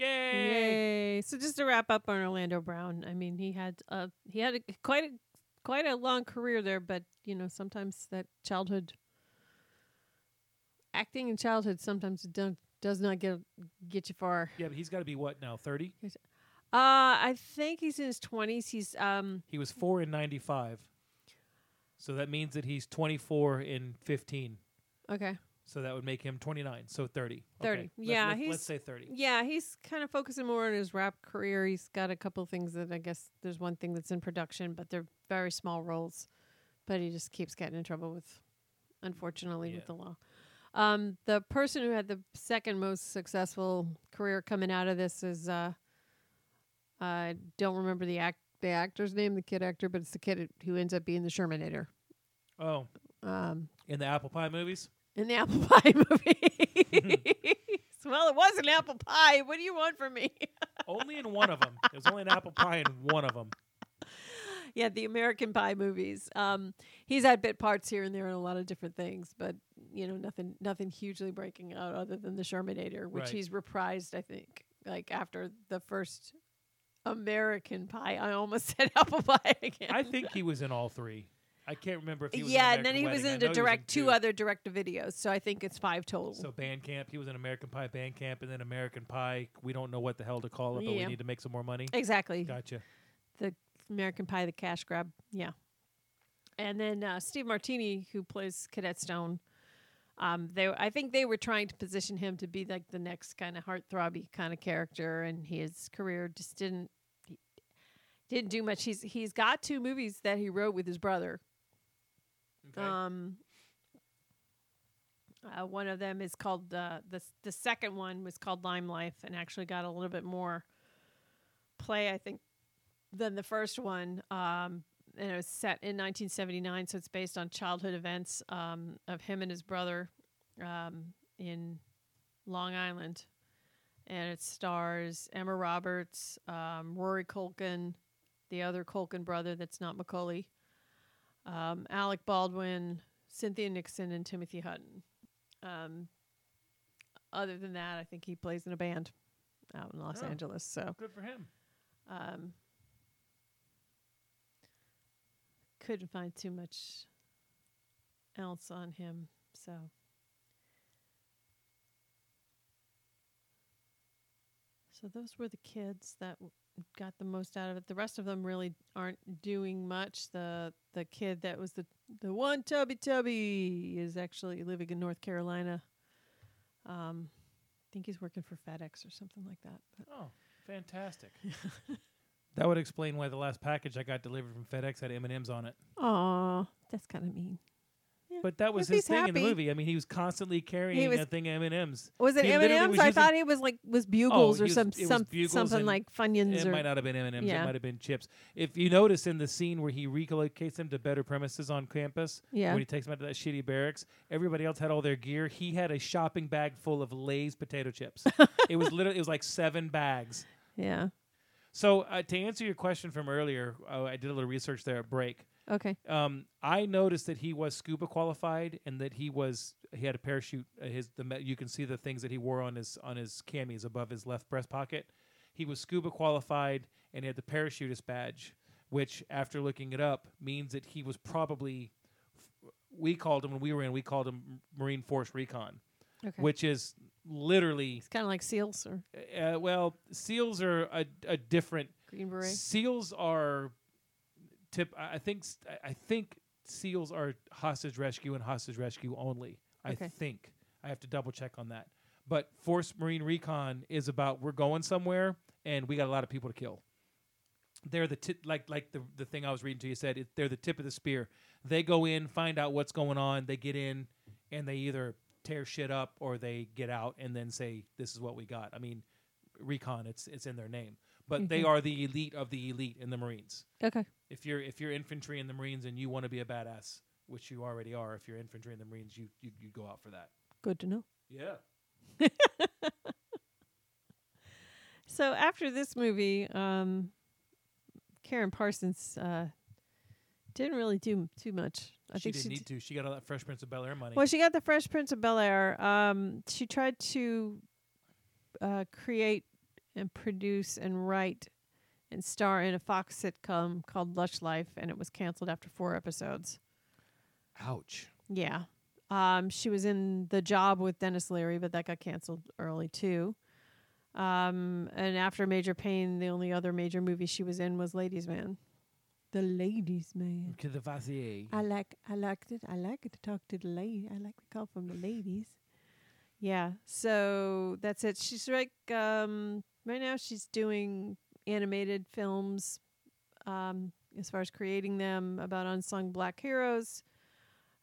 Yay! Yay! So just to wrap up on Orlando Brown, I mean, he had uh he had a, quite a quite a long career there, but you know sometimes that childhood acting in childhood sometimes it don't does not get get you far. Yeah, but he's got to be what now? 30? Uh, I think he's in his twenties. He's um He was 4 in 95. So that means that he's 24 in 15. okay. So that would make him 29. So 30. 30. Okay. Yeah, let, he's- let's say 30. Yeah, he's kind of focusing more on his rap career. He's got a couple things that I guess there's one thing that's in production, but they're very small roles. But he just keeps getting in trouble with, unfortunately, with the law. Um, the person who had the second most successful career coming out of this is uh, I don't remember the act the actor's name, the kid actor, but it's the kid who ends up being the Shermanator. Oh, Um, in the apple pie movies? In the apple pie movie. well, it was an apple pie. What do you want from me? only in one of them. There's only an apple pie in one of them. yeah, the American Pie movies. Um, he's had bit parts here and there in a lot of different things, but you know, nothing, nothing hugely breaking out other than the Shermanator, which Right. he's reprised. I think, like after the first American Pie. I almost said apple pie again. I think he was in all three. I can't remember if he was. yeah, and then he was in to direct two, two other direct videos, so I think it's five total. So Bandcamp, he was in American Pie Bandcamp, and then American Pie. We don't know what the hell to call it, but Yeah. we need to make some more money. exactly. Gotcha. the American Pie, the cash grab. Yeah. And then uh, Steve Martini, who plays Cadet Stone, Um, they, I think they were trying to position him to be like the next kind of heartthrobby kind of character, and his career just didn't he didn't do much. He's he's got two movies that he wrote with his brother. Okay. Um, uh, one of them is called uh, the the second one was called Lymelife and actually got a little bit more play, I think, than the first one. Um, and it was set in 1979, so it's based on childhood events um, of him and his brother um, in Long Island, and it stars Emma Roberts, um, Rory Culkin, the other Culkin brother that's not Macaulay, um, Alec Baldwin, Cynthia Nixon, and Timothy Hutton. Um, other than that, I think he plays in a band out in Los Oh. Angeles. So Good for him. um, couldn't find too much else on him. So so those were the kids that w- got the most out of it. The rest of them really aren't doing much. The the kid that was the the one tubby tubby is actually living in North Carolina. Um, I think he's working for FedEx or something like that. But Oh, fantastic. that would explain why the last package I got delivered from FedEx had M and M's on it. Aw, that's kind of mean. But that was his he's thing in the happy. movie. I mean, he was constantly carrying was- a thing of M and M's. Was it He M literally and M's? was I using- thought it was like was bugles Oh, or was- some it was some Bugles something and like Funyuns It or might not have been M and M's. It Yeah. might have been chips. If you notice in the scene where he relocates them to better premises on campus, Yeah. when he takes them out to that shitty barracks, everybody else had all their gear. He had a shopping bag full of Lay's potato chips. it was literally it was like seven bags. yeah. So uh, to answer your question from earlier, uh, I did a little research there at break. Okay. Um, I noticed that he was scuba qualified and that he was he had a parachute. Uh, his the me- you can see the things that he wore on his on his camis above his left breast pocket. He was scuba qualified and he had the parachutist badge, which after looking it up means that he was probably. We called him when we were in. We called him Marine Force Recon, Okay. which is literally it's kind of like seals or uh, well, SEALs are a, a different Green Beret. Seals are tip. I I think I- I think seals are hostage rescue and hostage rescue only. I Okay. think I have to double check on that. But Force Marine Recon is about we're going somewhere and we got a lot of people to kill. They're the tip, like like the the thing I was reading to you said. It, they're the tip of the spear. They go in, find out what's going on. They get in, and they either tear shit up or they get out and then say this is what we got. I mean, recon. It's it's in their name, but they Mhm. are the elite of the elite in the Marines. Okay. If you're if you're infantry in the Marines and you want to be a badass, which you already are, if you're infantry in the Marines, you you, you go out for that. Good to know. Yeah. So after this movie, um, Karyn Parsons uh, didn't really do too much. I think she think didn't she need to. She got all that Fresh Prince of Bel Air money. Well, she got the Fresh Prince of Bel Air. Um, she tried to uh, create and produce and write and star in a Fox sitcom called Lush Life, and it was canceled after four episodes. Ouch. Yeah. Um, she was in The Job with Denis Leary, but that got canceled early too. Um, and after Major Payne, the only other major movie she was in was Ladies Man. The Ladies Man. Que the Vazier. I like I liked it. I like it to talk to the lady. I like to call from the ladies. Yeah. So that's it. She's like um right now she's doing animated films um as far as creating them about unsung black heroes.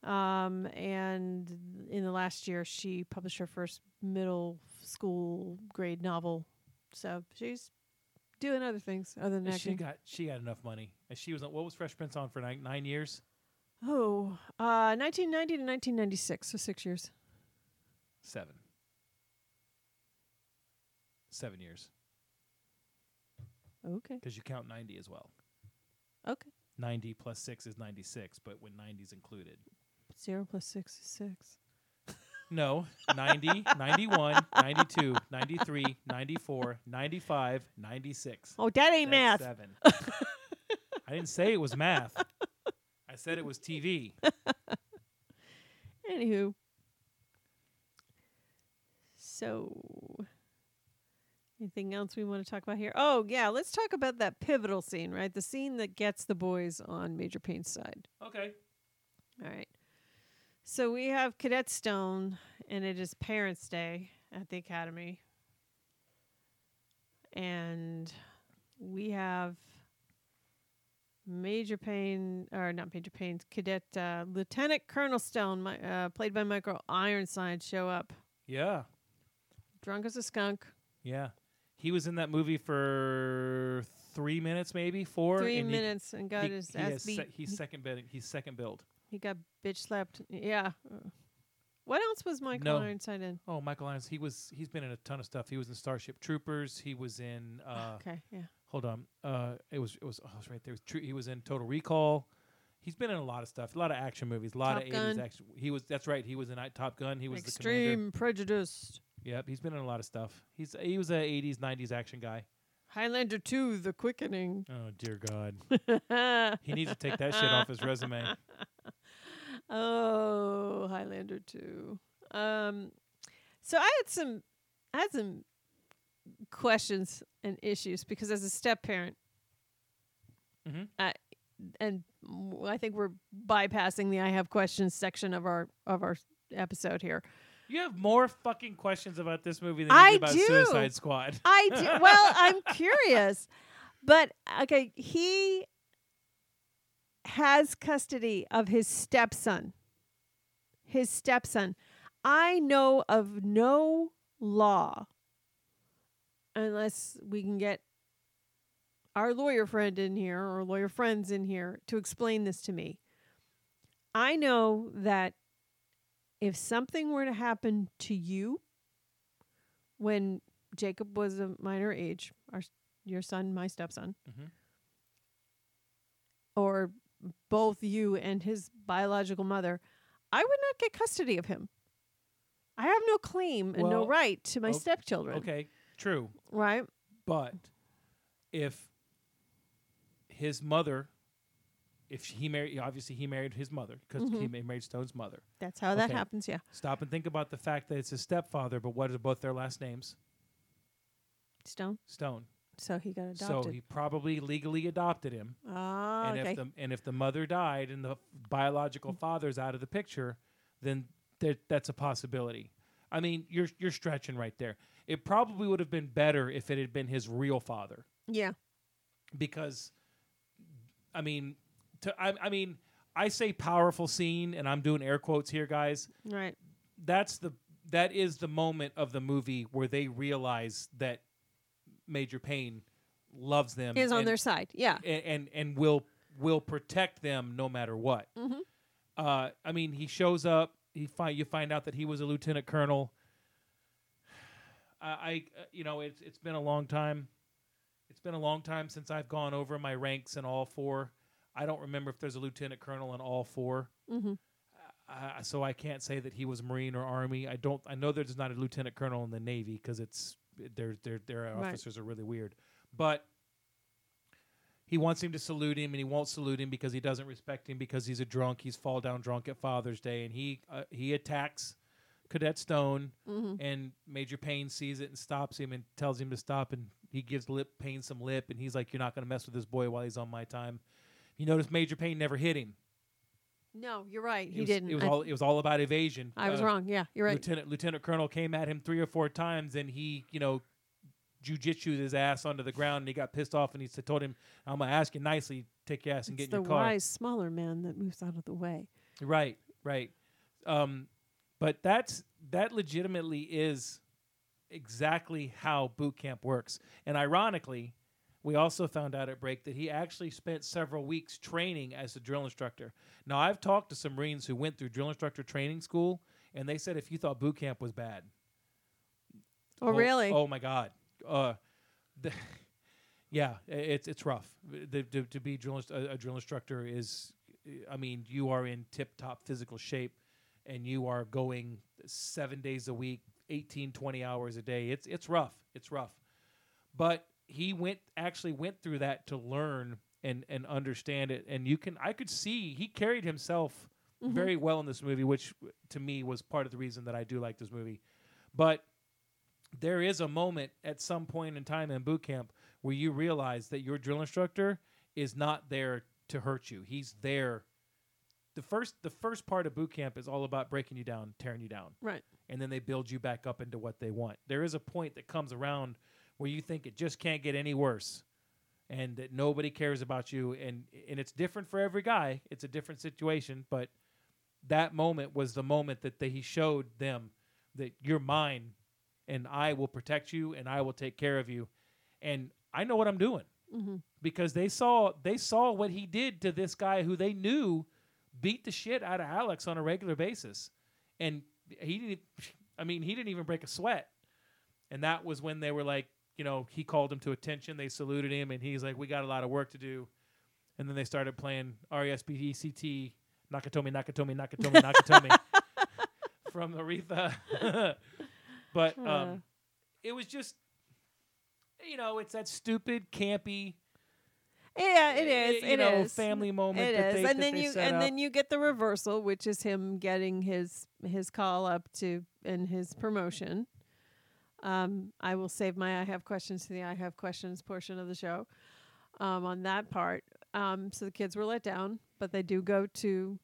Um and in the last year she published her first middle school grade novel. So she's doing other things other than And she got she got enough money. And she was on what was Fresh Prince on for nine, nine years? Oh, uh, 1990 to 1996, so six years. Seven. Seven years. Okay. Because you count ninety as well. Okay. Ninety plus six is ninety six, but when 90's included. Zero plus six is six. No, 90, 91, 92, 93, 94, 95, 96. Oh, that ain't That's math. Seven. I didn't say it was math. I said it was TV. Anywho. So, anything else we want to talk about here? Oh, yeah, let's talk about that pivotal scene, right? The scene that gets the boys on Major Payne's side. Okay. All right. So we have Cadet Stone, and it is Parents' Day at the Academy. And we have Major Payne, or not Major Payne, Cadet uh, Lieutenant Colonel Stone, mi- uh, played by Michael Ironside, show up. Yeah. Drunk as a skunk. Yeah. He was in that movie for three minutes, maybe four. Three and he- minutes and got he- his he ass beat. se- he's second build. He's second build. he got bitch slapped. Yeah. What else was Michael No. Ironside in? Oh, Michael Irons. He was. He's been in a ton of stuff. He was in Starship Troopers. He was in. Uh, okay, yeah. Hold on. Uh, it was. It was. Oh, it was right there. Was true. He was in Total Recall. He's been in a lot of stuff. A lot of action movies. A lot Top of eighties action. He was. That's right. He was in I- Top Gun. He was the commander. Extreme Prejudice. Yep. He's been in a lot of stuff. He's. He was a eighties, nineties action guy. Highlander 2, The Quickening. Oh dear God. he needs to take that shit off his resume. Oh, Highlander 2. Um, so I had some, I had some questions and issues because as a step parent, Mhm. I, and I think we're bypassing the I have questions section of our of our episode here. You have more fucking questions about this movie than I you do about do. Suicide Squad. I do, well, I'm curious, but okay, he has custody of his stepson. His stepson. I know of no law, unless we can get our lawyer friend in here or lawyer friends in here to explain this to me. I know that if something were to happen to you when Jacob was a minor age, our your son, my stepson, Mhm. or both you and his biological mother, I would not get custody of him. I have no claim and no right to my o- stepchildren. Okay, true. Right? But if his mother, if he married, obviously he married his mother because he Mhm. ma- married Stone's mother. That's how that happens, yeah. Stop and think about the fact that it's his stepfather, but what are both their last names? Stone. Stone. So he got adopted. So he probably legally adopted him. ah, and okay. if the and if the mother died and the biological father's out of the picture, then there, that's a possibility. I mean, you're you're stretching right there. It probably would have been better if it had been his real father, yeah. because, I mean, to I, I mean, I say powerful scene, and I'm doing air quotes here, guys. Right. That's the that is the moment of the movie where they realize that Major Payne loves them Is on and- their side. Yeah. and and, and will will protect them no matter what. Mhm. Uh, I mean, he shows up. He find you find out that he was a lieutenant colonel. I, I uh, you know, it's it's been a long time. It's been a long time since I've gone over my ranks in all four. I don't remember if there's a lieutenant colonel in all four. Mm-hmm. Uh, so I can't say that he was Marine or Army. I don't. I know there's not a lieutenant colonel in the Navy because it's their their their Right. officers are really weird. But he wants him to salute him, and he won't salute him because he doesn't respect him because he's a drunk. He's fall down drunk at Father's Day, and he uh, he attacks Cadet Stone, Mhm. and Major Payne sees it and stops him and tells him to stop, and he gives lip Payne some lip, and he's like, "You're not going to mess with this boy while he's on my time." You notice Major Payne never hit him. No, you're right. It He was, didn't. It was I, all it was all about evasion. I was Uh, wrong. Yeah, you're right. Lieutenant Lieutenant Colonel came at him three or four times, and he, you know, jujitsued his ass onto the ground, and he got pissed off, and he told him, "I'm gonna ask you nicely, take your ass and it's get in your car." The wise, smaller man that moves out of the way. Right, right. Um, but that's that legitimately is exactly how boot camp works. And ironically, we also found out at break that he actually spent several weeks training as a drill instructor. Now, I've talked to some Marines who went through drill instructor training school, and they said if you thought boot camp was bad, Oh, really? Oh my God. Uh, the, yeah, it's it's rough. The, to, to be drill, inst- a, a drill instructor is, I mean, you are in tip top physical shape, and you are going seven days a week, 18, 20 hours a day. It's it's rough. It's rough. But he went actually went through that to learn and and understand it. And you can I could see he carried himself mm-hmm. very well in this movie, which to me was part of the reason that I do like this movie. But there is a moment at some point in time in boot camp where you realize that your drill instructor is not there to hurt you. He's there the first the first part of boot camp is all about breaking you down, tearing you down, Right. and then they build you back up into what they want. There is a point that comes around where you think it just can't get any worse, and that nobody cares about you, and and it's different for every guy. It's a different situation, but that moment was the moment that they, he showed them that you're mine, and I will protect you, and I will take care of you, and I know what I'm doing Mm-hmm. because they saw they saw what he did to this guy who they knew beat the shit out of Alex on a regular basis, and he didn't. I mean, he didn't even break a sweat, and that was when they were like, you know, he called him to attention. They saluted him, and he's like, "We got a lot of work to do," and then they started playing R E S P E C T Nakatomi Nakatomi Nakatomi Nakatomi from Aretha, but um, it was just. You know, it's that stupid, campy, Yeah, it eh, is. you It know, is. family moment It is. they- and then you and up. then you get the reversal, which is him getting his his call up to and his promotion. Um, I will save my I have questions to the I have questions portion of the show. Um, on that part, um, so the kids were let down, but they do go to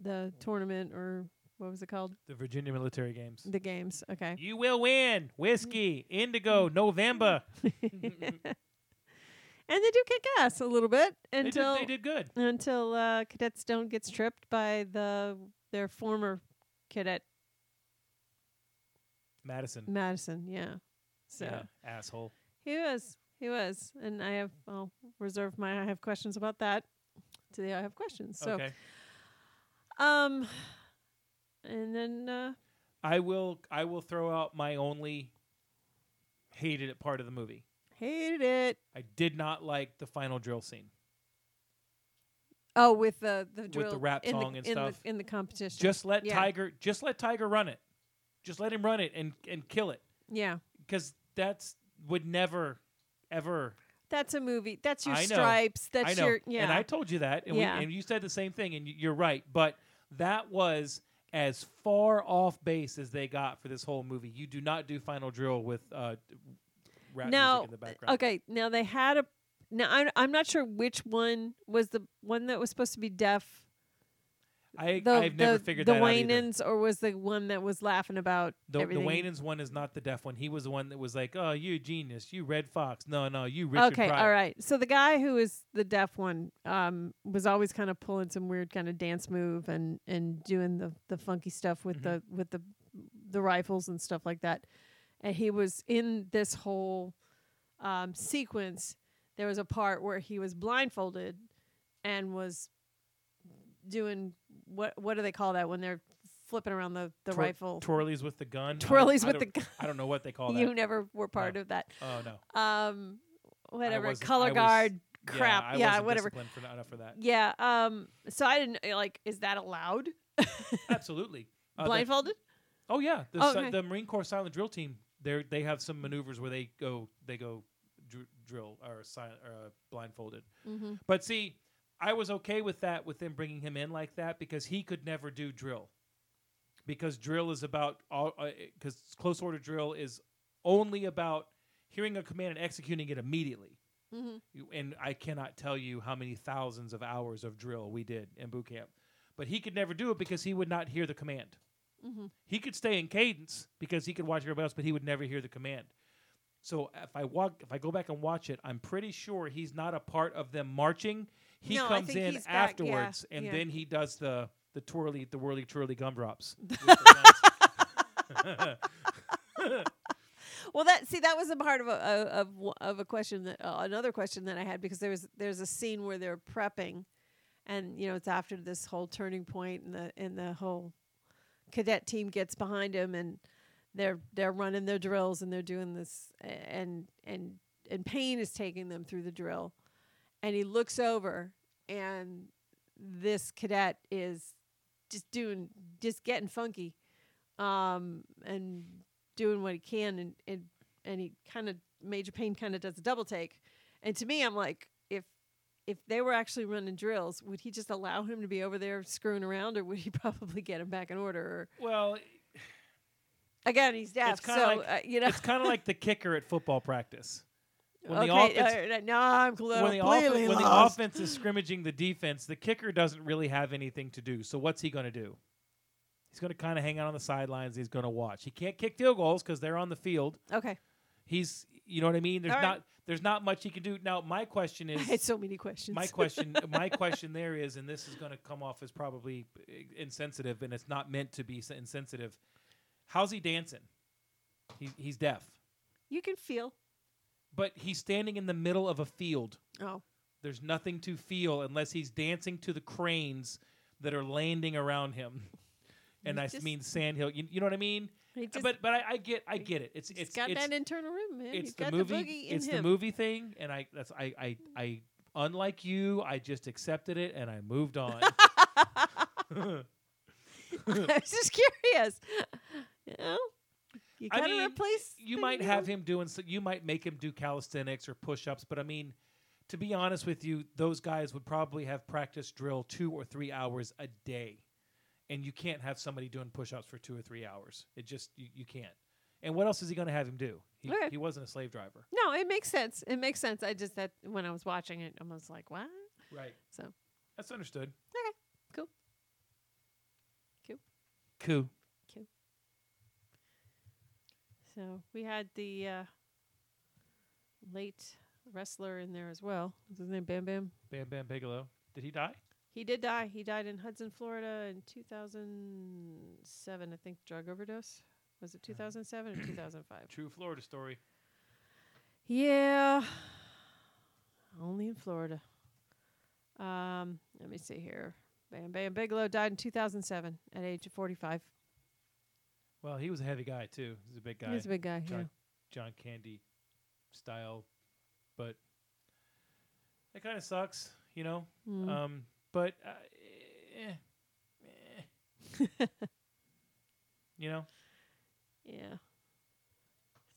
the tournament or what was it called? the Virginia Military Games. The games. Okay. You will win. Whiskey, Indigo, November. And they do kick ass a little bit They did, until they did good. until uh, Cadet Stone gets tripped by the their former cadet Madison. Madison. Yeah, so Yeah, asshole. he was he was, and I have I'll reserve my I have questions about that Today I have questions. So okay. um, and then uh, I will I will throw out my only hated it part of the movie. hated it. I did not like the final drill scene. Oh, with the the the rap song the, and in stuff. the in the competition. Just let Yeah. Tiger just let Tiger run it. Just let him run it and and kill it yeah, cuz that's would never ever that's a movie. That's your I know. stripes. That's I know. your yeah. And I told you that, and, Yeah. we, and you said the same thing, and y- you're right. But that was as far off base as they got for this whole movie. You do not do Final Drill with uh, rap now, music in the background. okay. Now they had a. Now I'm I'm not sure which one was the one that was supposed to be deaf. I, The I've never the, figured the that out either. Wayans, or was the one that was laughing about The, the everything? Wayans one is not the deaf one. He was the one that was like, "Oh, you genius, you Redd Foxx." No, no, you Richard okay, Pryor. all right. So the guy who is the deaf one um, was always kind of pulling some weird kind of dance move and and doing the the funky stuff with the Mm-hmm. with the the rifles and stuff like that. And he was in this whole um, sequence. There was a part where he was blindfolded and was doing what what do they call that when they're flipping around the the Twir- rifle? Twirlies with the gun. Twirlies with the gun. I don't know what they call that. you never were part of that. Oh no. Um, whatever color was- guard Yeah, crap. Yeah, wasn't whatever. disciplined For, enough for that. Yeah. Um. So I didn't uh, like. Is that allowed? Absolutely. Uh, the- Blindfolded? Oh yeah, the, Oh, si- okay. the Marine Corps silent drill team. They they have some maneuvers where they go they go dr- drill or silent or uh, blindfolded. Mm-hmm. But see, I was okay with that with them bringing him in like that because he could never do drill. Because drill is about all because close order drill is only about hearing a command and executing it immediately. Mm-hmm. You- And I cannot tell you how many thousands of hours of drill we did in boot camp. But he could never do it because he would not hear the command. Mm-hmm. He could stay in cadence because he could watch everybody else, but he would never hear the command. So if I walk, if I go back and watch it, I'm pretty sure he's not a part of them marching. He No, comes in back, yeah, afterwards, and yeah. then he does the the twirly, the whirly twirly gumdrops. with the guns. Well, that see that was a part of a of of, a question that uh, another question that I had because there was there's a scene where they're prepping, and you know it's after this whole turning point and the and the whole cadet team gets behind him and they're they're running their drills and they're doing this and and and Payne is taking them through the drill, and he looks over and this cadet is just doing just getting funky, um and doing what he can and and, and he kind of Major Payne kind of does a double take, and to me I'm like if if they were actually running drills, would he just allow him to be over there screwing around, or would he probably get him back in order? Or well, again, he's deaf, so like- uh, you know. it's kind of like the kicker at football practice. When the okay, offense, uh, no, I'm when the, when the offense is scrimmaging the defense, the kicker doesn't really have anything to do. So what's he going to do? He's going to kind of hang out on the sidelines. He's going to watch. He can't kick field goals because they're on the field. Okay, He's, you know what I mean. There's All right. not, there's not much he can do. Now, my question is, I had so many questions. my question, my question there is, and this is going to come off as probably insensitive, and it's not meant to be insensitive. How's he dancing? He, he's deaf, you can feel. But he's standing in the middle of a field. Oh, There's nothing to feel unless he's dancing to the cranes that are landing around him. And He I just- mean Sandhill. You, you know what I mean? Uh, just but but I, I get I get it. It's it's got it's, that internal rhythm, man. it's He's the got movie. the boogie in it's him. the movie thing, and I that's I I I unlike you, I just accepted it and I moved on. I was just curious. You know, you I gotta mean, replace. you the- might have him doing so you might make him do calisthenics or push-ups but i mean to be honest with you those guys would probably have practice drill two or three hours a day and you can't have somebody doing push-ups for two or three hours it just you, you can't and what else is he going to have him do he, Okay. he wasn't a slave driver No, it makes sense. It makes sense. I just that when I was watching it, I was like, "What?" right So that's understood Okay. cool. Cool. cool So we had the uh, late wrestler in there as well. What's his name? Bam Bam. bam bam bigelow did he die He did die. He died in Hudson, Florida in 2007, I think. Drug overdose. Was it 2007 or 2005? true florida story Yeah. Only in Florida. Um, let me see here. Bam Bam Bigelow died in 2007 at age of 45. Well he was a heavy guy too he's a big guy He's a big guy. John, Yeah. John Candy style, but it kind of sucks, you know. Mm. Um, but uh, eh, eh. you know, Yeah.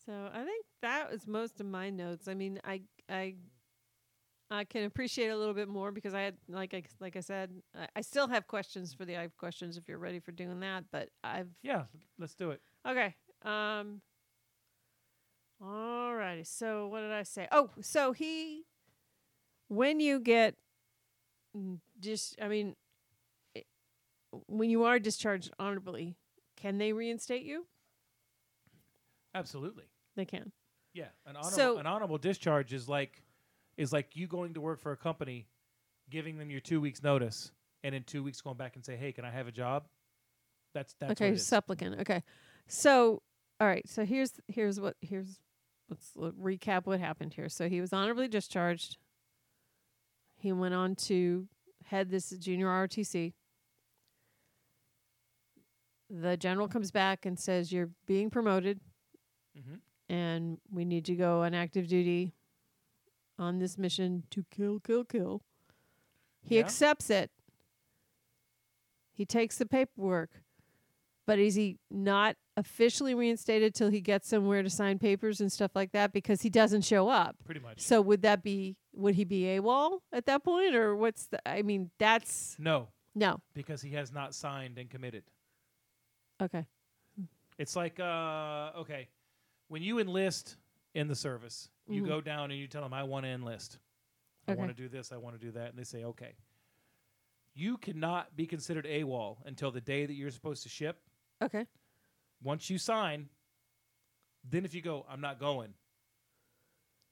So I think that was most of my notes. I mean, I I I can appreciate it a little bit more because I had like I like I said, I, I still have questions for the I have questions if you're ready for doing that, but I've yeah. Let's do it. Okay. Um Alrighty. So what did I say? Oh, so he when you get mm, just I mean when you are discharged honorably, can they reinstate you? Absolutely. They can. Yeah. An honorable, So- an honorable discharge is like is like you going to work for a company, giving them your two weeks notice, and in two weeks going back and say, "Hey, can I have a job?" That's that's okay, what it is. supplicant. Okay. So, all right. So here's here's what here's let's recap what happened here. So he was honorably discharged. He went on to head this junior ROTC. The general comes back and says you're being promoted Mhm. and we need you to go on active duty on this mission to kill kill kill. He Yeah. accepts it. He takes the paperwork. But is he not officially reinstated till he gets somewhere to sign papers and stuff like that because he doesn't show up? Pretty much. So would that be would he be AWOL at that point or what's the I mean that's no, no. because he has not signed and committed. Okay. It's like uh okay, when you enlist in the service, you Mhm. go down and you tell them I want to enlist. I Okay. want to do this, I want to do that, and they say okay. You cannot be considered AWOL until the day that you're supposed to ship. Okay. Once you sign, then if you go, I'm not going.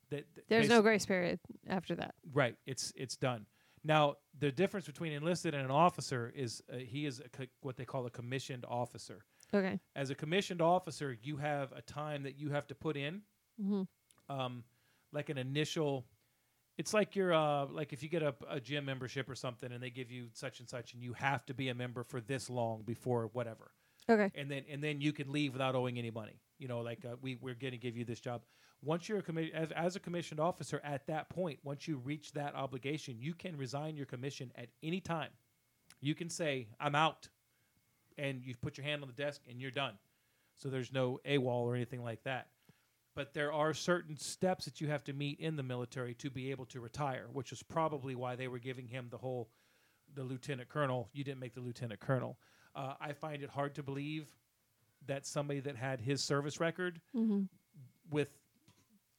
That that There's no grace period after that. Right. It's it's done. Now the difference between enlisted and an officer is uh, he is a co- what they call a commissioned officer. Okay. As a commissioned officer, you have a time that you have to put in, Mhm. Um, like an initial. It's like you're uh, like if you get a, a gym membership or something, and they give you such and such, and you have to be a member for this long before whatever Okay. and then and then you can leave without owing any money. You know, like uh, we we're going to give you this job. Once you're a commi- as, as a commissioned officer, at that point, once you reach that obligation, you can resign your commission at any time. You can say, "I'm out," and you put your hand on the desk, and you're done. So there's no AWOL or anything like that. But there are certain steps that you have to meet in the military to be able to retire, which is probably why they were giving him the whole the lieutenant colonel. You didn't make the lieutenant colonel. Uh, I find it hard to believe that somebody that had his service record Mhm. with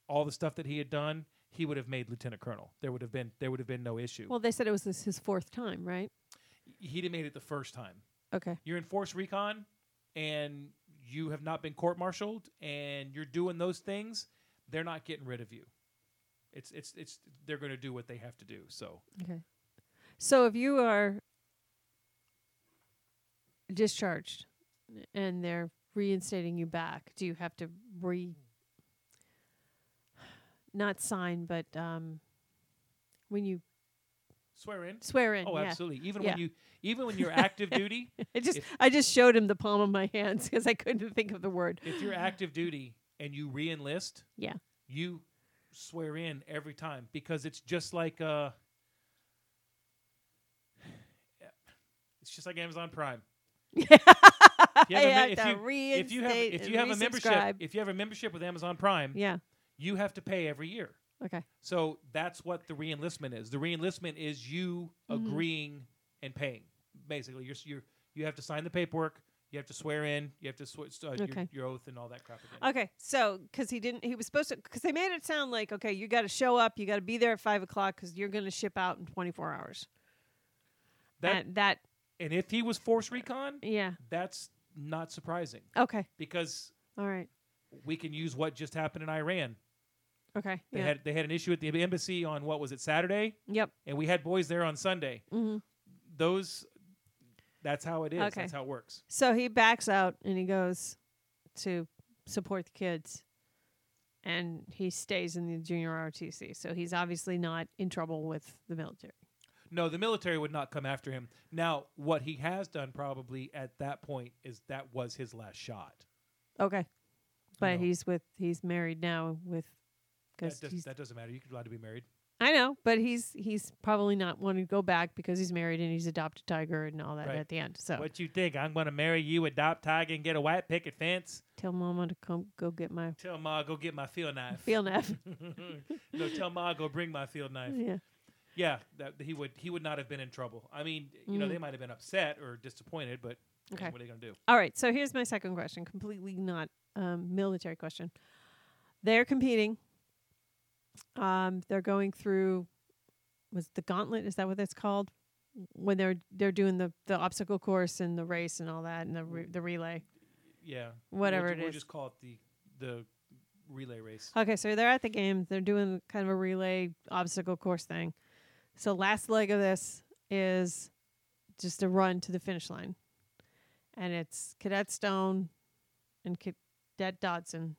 all the stuff that he had done, he would have made lieutenant colonel. There would have been there would have been no issue. Well, they said it was this his fourth time, right? He'd have made it the first time. Okay. You're in force recon, and you have not been court-martialed, and you're doing those things. They're not getting rid of you. It's it's it's they're going to do what they have to do. So Okay. So if you are discharged and they're reinstating you back, do you have to re not sign, but um when you swear in. swear in? Oh, yeah. absolutely. Even Yeah. when you even when you're active duty, I just If- I just showed him the palm of my hands because I couldn't think of the word. if you're active duty and you re-enlist, Yeah. you swear in every time because it's just like uh it's just like Amazon Prime. I You have a have me- to if you, if you have if you have a membership if you have a membership with Amazon Prime, Yeah. you have to pay every year. Okay. So that's what the reenlistment is. The reenlistment is you Mm-hmm. agreeing and paying. Basically, you're you're you have to sign the paperwork. You have to swear in. You have to swear uh, your, your oath and all that crap again. Okay, so because he didn't, he was supposed to, because they made it sound like, okay, you got to show up, you got to be there at five o'clock because you're going to ship out in 24 hours. That and that, and if he was force recon, yeah, that's not surprising okay, because all right, we can use what just happened in Iran. Okay, They yeah, had they had an issue at the embassy on what was it Saturday, yep, and we had boys there on Sunday. hmm Those, that's how it is. Okay. That's how it works. So he backs out and he goes to support the kids, and he stays in the junior ROTC. So he's obviously not in trouble with the military. No, the military would not come after him. Now, what he has done probably at that point is that was his last shot. Okay, but No. he's with he's married now with That, does, that doesn't matter. You're allowed to be married. I know, but he's he's probably not wanting to go back because he's married and he's adopted tiger and all that Right. at the end. So What you think? I'm going to marry you, adopt Tiger, and get a white picket fence? tell mama to come go get my Tell Ma go get my field knife. field knife. no, tell Ma go bring my field knife. yeah. Yeah, that he would he would not have been in trouble. I mean, you know, they might have been upset or disappointed, but Mm. Okay. what are they going to do? All right. So here's my second question. Completely not um, military question. They're competing. Um, they're going through. Was the gauntlet? Is that what it's called? When they're they're doing the the obstacle course and the race and all that and the re- the relay. Yeah, Whatever we'll, it we'll is. just call it the the relay race. Okay, so they're at the game. They're doing kind of a relay obstacle course thing. So last leg of this is just a run to the finish line, and it's Cadet Stone and Cadet Dodson.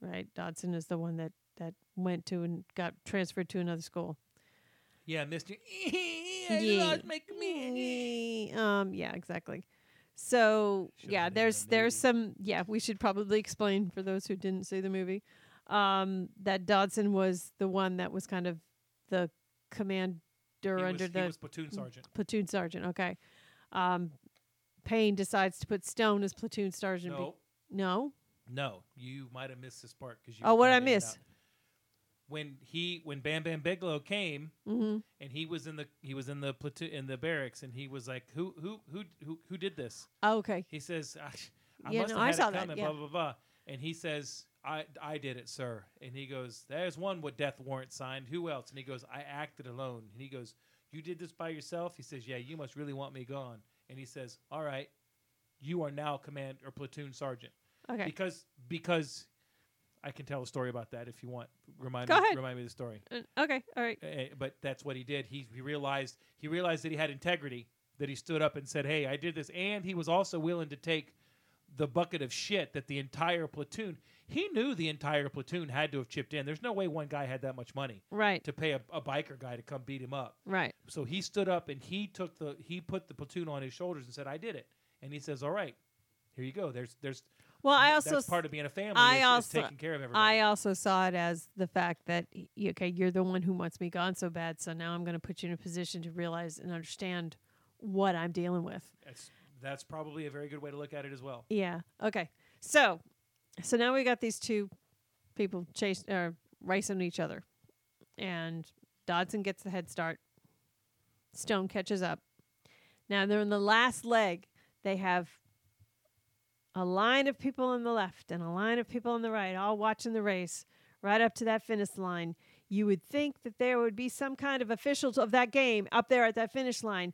Right, Dodson is the one that that went to and got transferred to another school. Yeah, Mister. Yeah. Um, yeah, exactly. So Should've yeah, there's the there's some yeah, we should probably explain for those who didn't see the movie. Um, that Dodson was the one that was kind of the commander under the platoon sergeant. platoon sergeant. Okay. Um, Payne decides to put Stone as platoon sergeant. be- No, no. no, you might have missed this part because you. Oh, what'd I miss? When he when Bam Bam Bigelow came Mm-hmm. and he was in the he was in the platoon in the barracks and he was like who who who who who did this? Oh, okay. He says, I, I Yeah, must no, have I had saw it that, yeah. blah, blah, blah. And he says, I, I did it, sir. And he goes, there's one with death warrant signed. Who else? And he goes, I acted alone. And he goes, you did this by yourself? He says, yeah, you must really want me gone. And he says, all right, you are now command or platoon sergeant. Okay. Because, because I can tell a story about that if you want. Remind Go me, ahead. remind me of the story. Uh, okay. All right. Eh, but that's what he did. He, he realized he realized that he had integrity. That he stood up and said, "Hey, I did this," and he was also willing to take the bucket of shit that the entire platoon. He knew the entire platoon had to have chipped in. There's no way one guy had that much money Right. to pay a, a biker guy to come beat him up. Right. So he stood up and he took the he put the platoon on his shoulders and said, "I did it." And he says, "All right, here you go. There's there's Well, I also that's part of being a family. I is, is also- taking care of everybody. I also saw it as the fact that okay, you're the one who wants me gone so bad, so now I'm going to put you in a position to realize and understand what I'm dealing with. that's that's probably a very good way to look at it as well. Yeah. Okay. So, so now we got these two people chase uh, racing each other, and Dodson gets the head start. Stone catches up. Now they're in the last leg. They have a line of people on the left and a line of people on the right, all watching the race. right up to that finish line. You would think that there would be some kind of officials of that game up there at that finish line.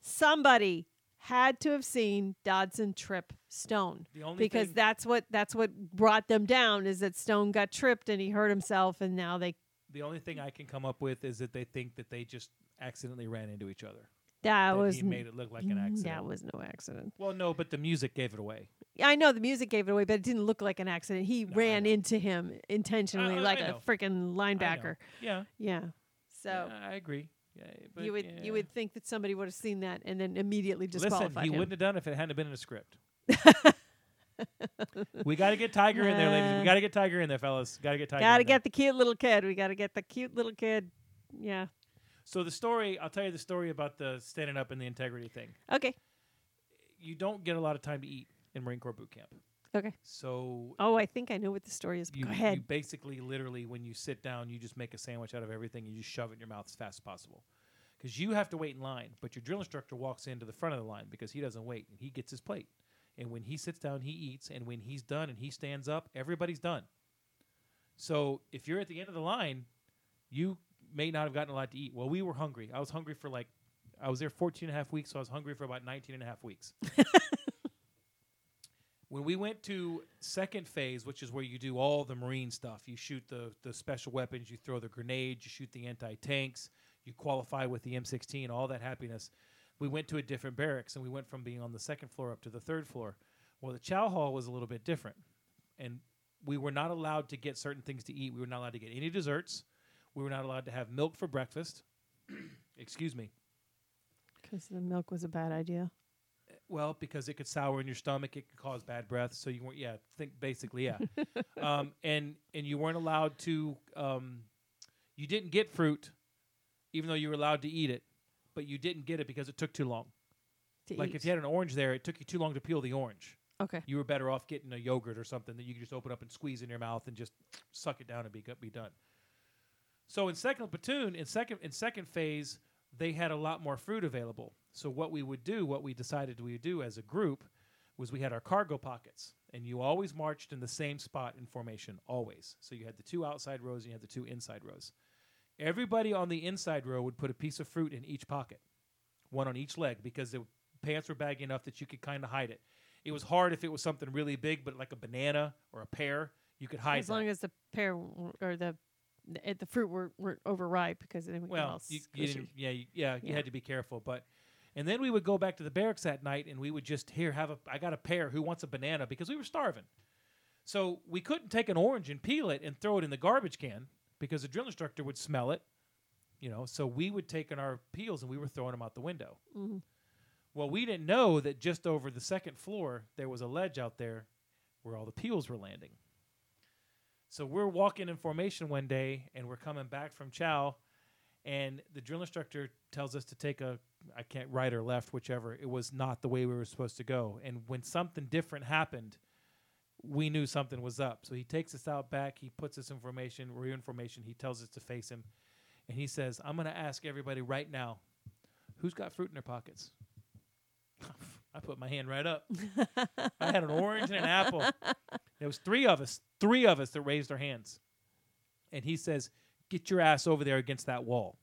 Somebody had to have seen Dodson trip Stone The only because that's what that's what brought them down is that Stone got tripped and he hurt himself and now they The only thing I can come up with is that they think that they just accidentally ran into each other. That That was he made it look like an accident. That was no accident. Well, no, but the music gave it away. I know the music gave it away, but it didn't look like an accident. He I ran into him intentionally, I- I like a freaking linebacker. Yeah. Yeah. So yeah, I agree. Yeah, you would yeah. you would think that somebody would have seen that and then immediately Listen, disqualified he him. wouldn't have done it if it hadn't been in a script. we got to get Tiger in there, ladies. We got to get Tiger in there, fellas. Got to get Tiger. Got to in there. get the cute little kid. We got to get the cute little kid. Yeah. So the story, I'll tell you the story about the standing up and the integrity thing. Okay. You don't get a lot of time to eat in Marine Corps boot camp. Okay. So Oh, I think I know what the story is. you, Go ahead. you basically, literally, when you sit down, you just make a sandwich out of everything. You just shove it in your mouth as fast as possible. Because you have to wait in line, but your drill instructor walks into the front of the line because he doesn't wait and he gets his plate. And when he sits down, he eats. And when he's done and he stands up, everybody's done. So if you're at the end of the line, you may not have gotten a lot to eat. Well, we were hungry. I was hungry for like, I was there 14 and a half weeks, so I was hungry for about 19 and a half weeks. when we went to second phase, which is where you do all the marine stuff, you shoot the the special weapons, you throw the grenades, you shoot the anti tanks, you qualify with the M16, all that happiness. We went to a different barracks, and we went from being on the second floor up to the third floor. Well, the chow hall was a little bit different, and we were not allowed to get certain things to eat. We were not allowed to get any desserts. We were not allowed to have milk for breakfast. Excuse me. Because the milk was a bad idea. Well, because it could sour in your stomach, it could cause bad breath. So you weren't, yeah, think basically, yeah. um, and and you weren't allowed to, um, you didn't get fruit, even though you were allowed to eat it, but you didn't get it because it took too long. To Like eat. if you had an orange there, it took you too long to peel the orange. okay. You were better off getting a yogurt or something that you could just open up and squeeze in your mouth and just suck it down and be be done. So in second platoon, in second in second phase, they had a lot more fruit available. So what we would do, what we decided we would do as a group, was we had our cargo pockets, and you always marched in the same spot in formation, always. So you had the two outside rows and you had the two inside rows. Everybody on the inside row would put a piece of fruit in each pocket, one on each leg, because the pants were baggy enough that you could kind of hide it. It was hard if it was something really big, but like a banana or a pear, you could hide As that. long as the pear w- or the the, fruit were, were overripe because then it would get all well, you, you didn't, yeah, you, yeah, you Yeah. had to be careful. But and then we would go back to the barracks that night, and we would just here have a. I got a pear. Who wants a banana? Because we were starving. So we couldn't take an orange and peel it and throw it in the garbage can because the drill instructor would smell it. You know, so we would take in our peels and we were throwing them out the window. Mhm. Well, we didn't know that just over the second floor there was a ledge out there where all the peels were landing. So we're walking in formation one day and we're coming back from chow and the drill instructor tells us to take a I can't right or left whichever. It was not the way we were supposed to go. And when something different happened we knew something was up. So he takes us out back. He puts us in formation we're in formation. He tells us to face him. And he says I'm going to ask everybody right now who's got fruit in their pockets I put my hand right up. I had an orange and an apple. There was three of us three of us that raised our hands. And he says get your ass over there against that wall.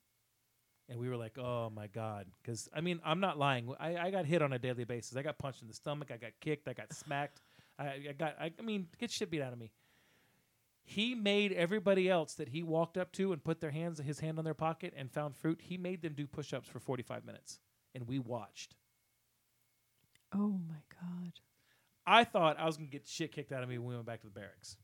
And we were like oh my god. Because i mean i'm not lying. I, I got hit on a daily basis. I got punched in the stomach. I got kicked. I got smacked. I, I got I, I mean get shit beat out of me. He made everybody else that he walked up to and put their hands his hand on their pocket and found fruit he made them do push-ups for 45 minutes. And we watched Oh my god! i thought i was going to get shit kicked out of me when we went back to the barracks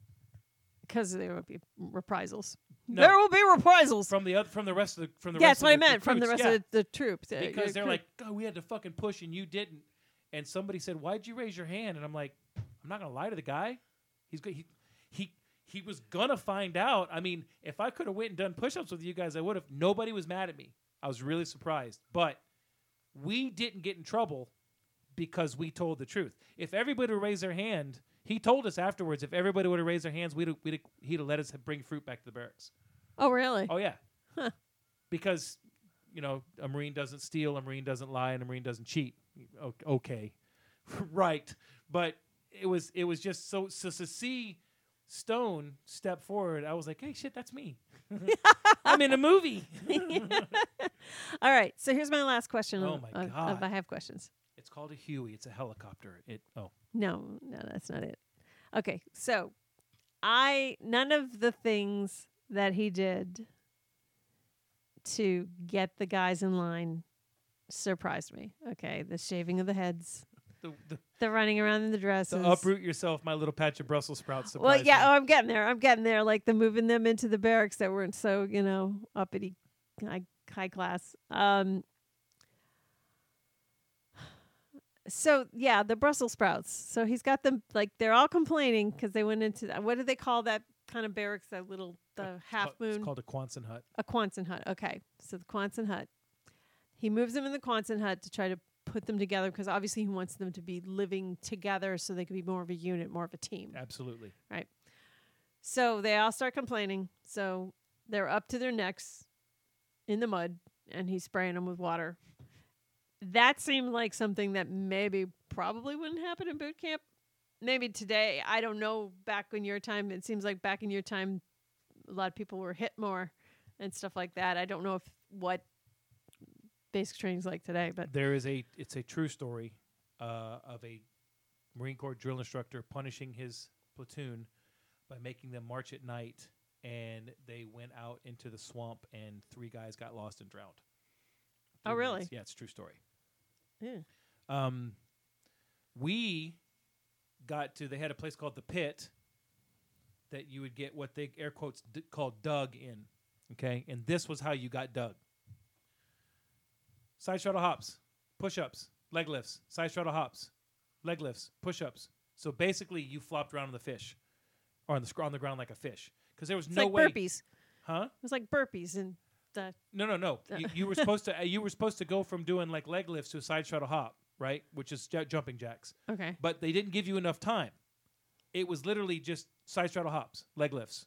Because there would be reprisals. No. There will be reprisals. from the other from the rest of the from the yeah, that's what I meant. From the rest yeah. of the, the troops, uh, because they're like, God, we had to fucking push and you didn't. And somebody said, Why'd you raise your hand? And I'm like, I'm not gonna lie to the guy. He's go- he he he was gonna find out. I mean, if I could have went and done push-ups with you guys, I would have. Nobody was mad at me. I was really surprised, but we didn't get in trouble because we told the truth. If everybody would raise their hand, he told us afterwards. If everybody would have raised their hands, we'd, we'd he'd have let us bring fruit back to the barracks. oh really? Oh yeah, because you know a marine doesn't steal, a marine doesn't lie, and a marine doesn't cheat. O- Okay, right. But it was it was just so so to see Stone stepped forward, I was like, "Hey, shit, that's me. I'm in a movie." All right. So here's my last question. Oh my God. I have questions. It's called a Huey. It's a helicopter. It oh, No, no, that's not it. Okay, so I none of the things that he did to get the guys in line surprised me. Okay, the shaving of the heads, the the, the running around in the dresses. the uproot yourself, my little patch of Brussels sprouts. well, yeah, me. oh, I'm getting there. I'm getting there. Like the moving them into the barracks that weren't so, you know, uppity, high, high class. Um, so yeah, the Brussels sprouts. So he's got them like they're all complaining because they went into that. What do they call that kind of barracks? That little the half Ca- It's moon. called a Quonset hut. A Quonset hut. Okay. So the Quonset hut. He moves them in the Quonset hut to try to put them together because obviously he wants them to be living together so they can be more of a unit, more of a team. Absolutely. Right. So they all start complaining. So they're up to their necks in the mud and he's spraying them with water. That seemed like something that maybe probably wouldn't happen in boot camp. Maybe today, I don't know. Back in your time, it seems like back in your time, a lot of people were hit more and stuff like that. I don't know if what basic training's like today, but There is a it's a true story uh, of a Marine Corps drill instructor punishing his platoon by making them march at night, and they went out into the swamp, and three guys got lost and drowned. Oh, Three really? guys. Yeah, it's a true story. Yeah. Um, we got to. They had a place called the Pit that you would get what they air quotes d- called dug in. Okay, and this was how you got dug. Side shuttle hops, push ups, leg lifts, side shuttle hops, leg lifts, push ups. So basically, you flopped around on the fish, or on the sc- on the ground like a fish, because there was it's no like way. burpees. Huh? It was like burpees and No, no, no. you, you were supposed to. uh, You were supposed to go from doing like leg lifts to a side shuttle hop, right? Which is j- jumping jacks. okay. But they didn't give you enough time. It was literally just side shuttle hops, leg lifts,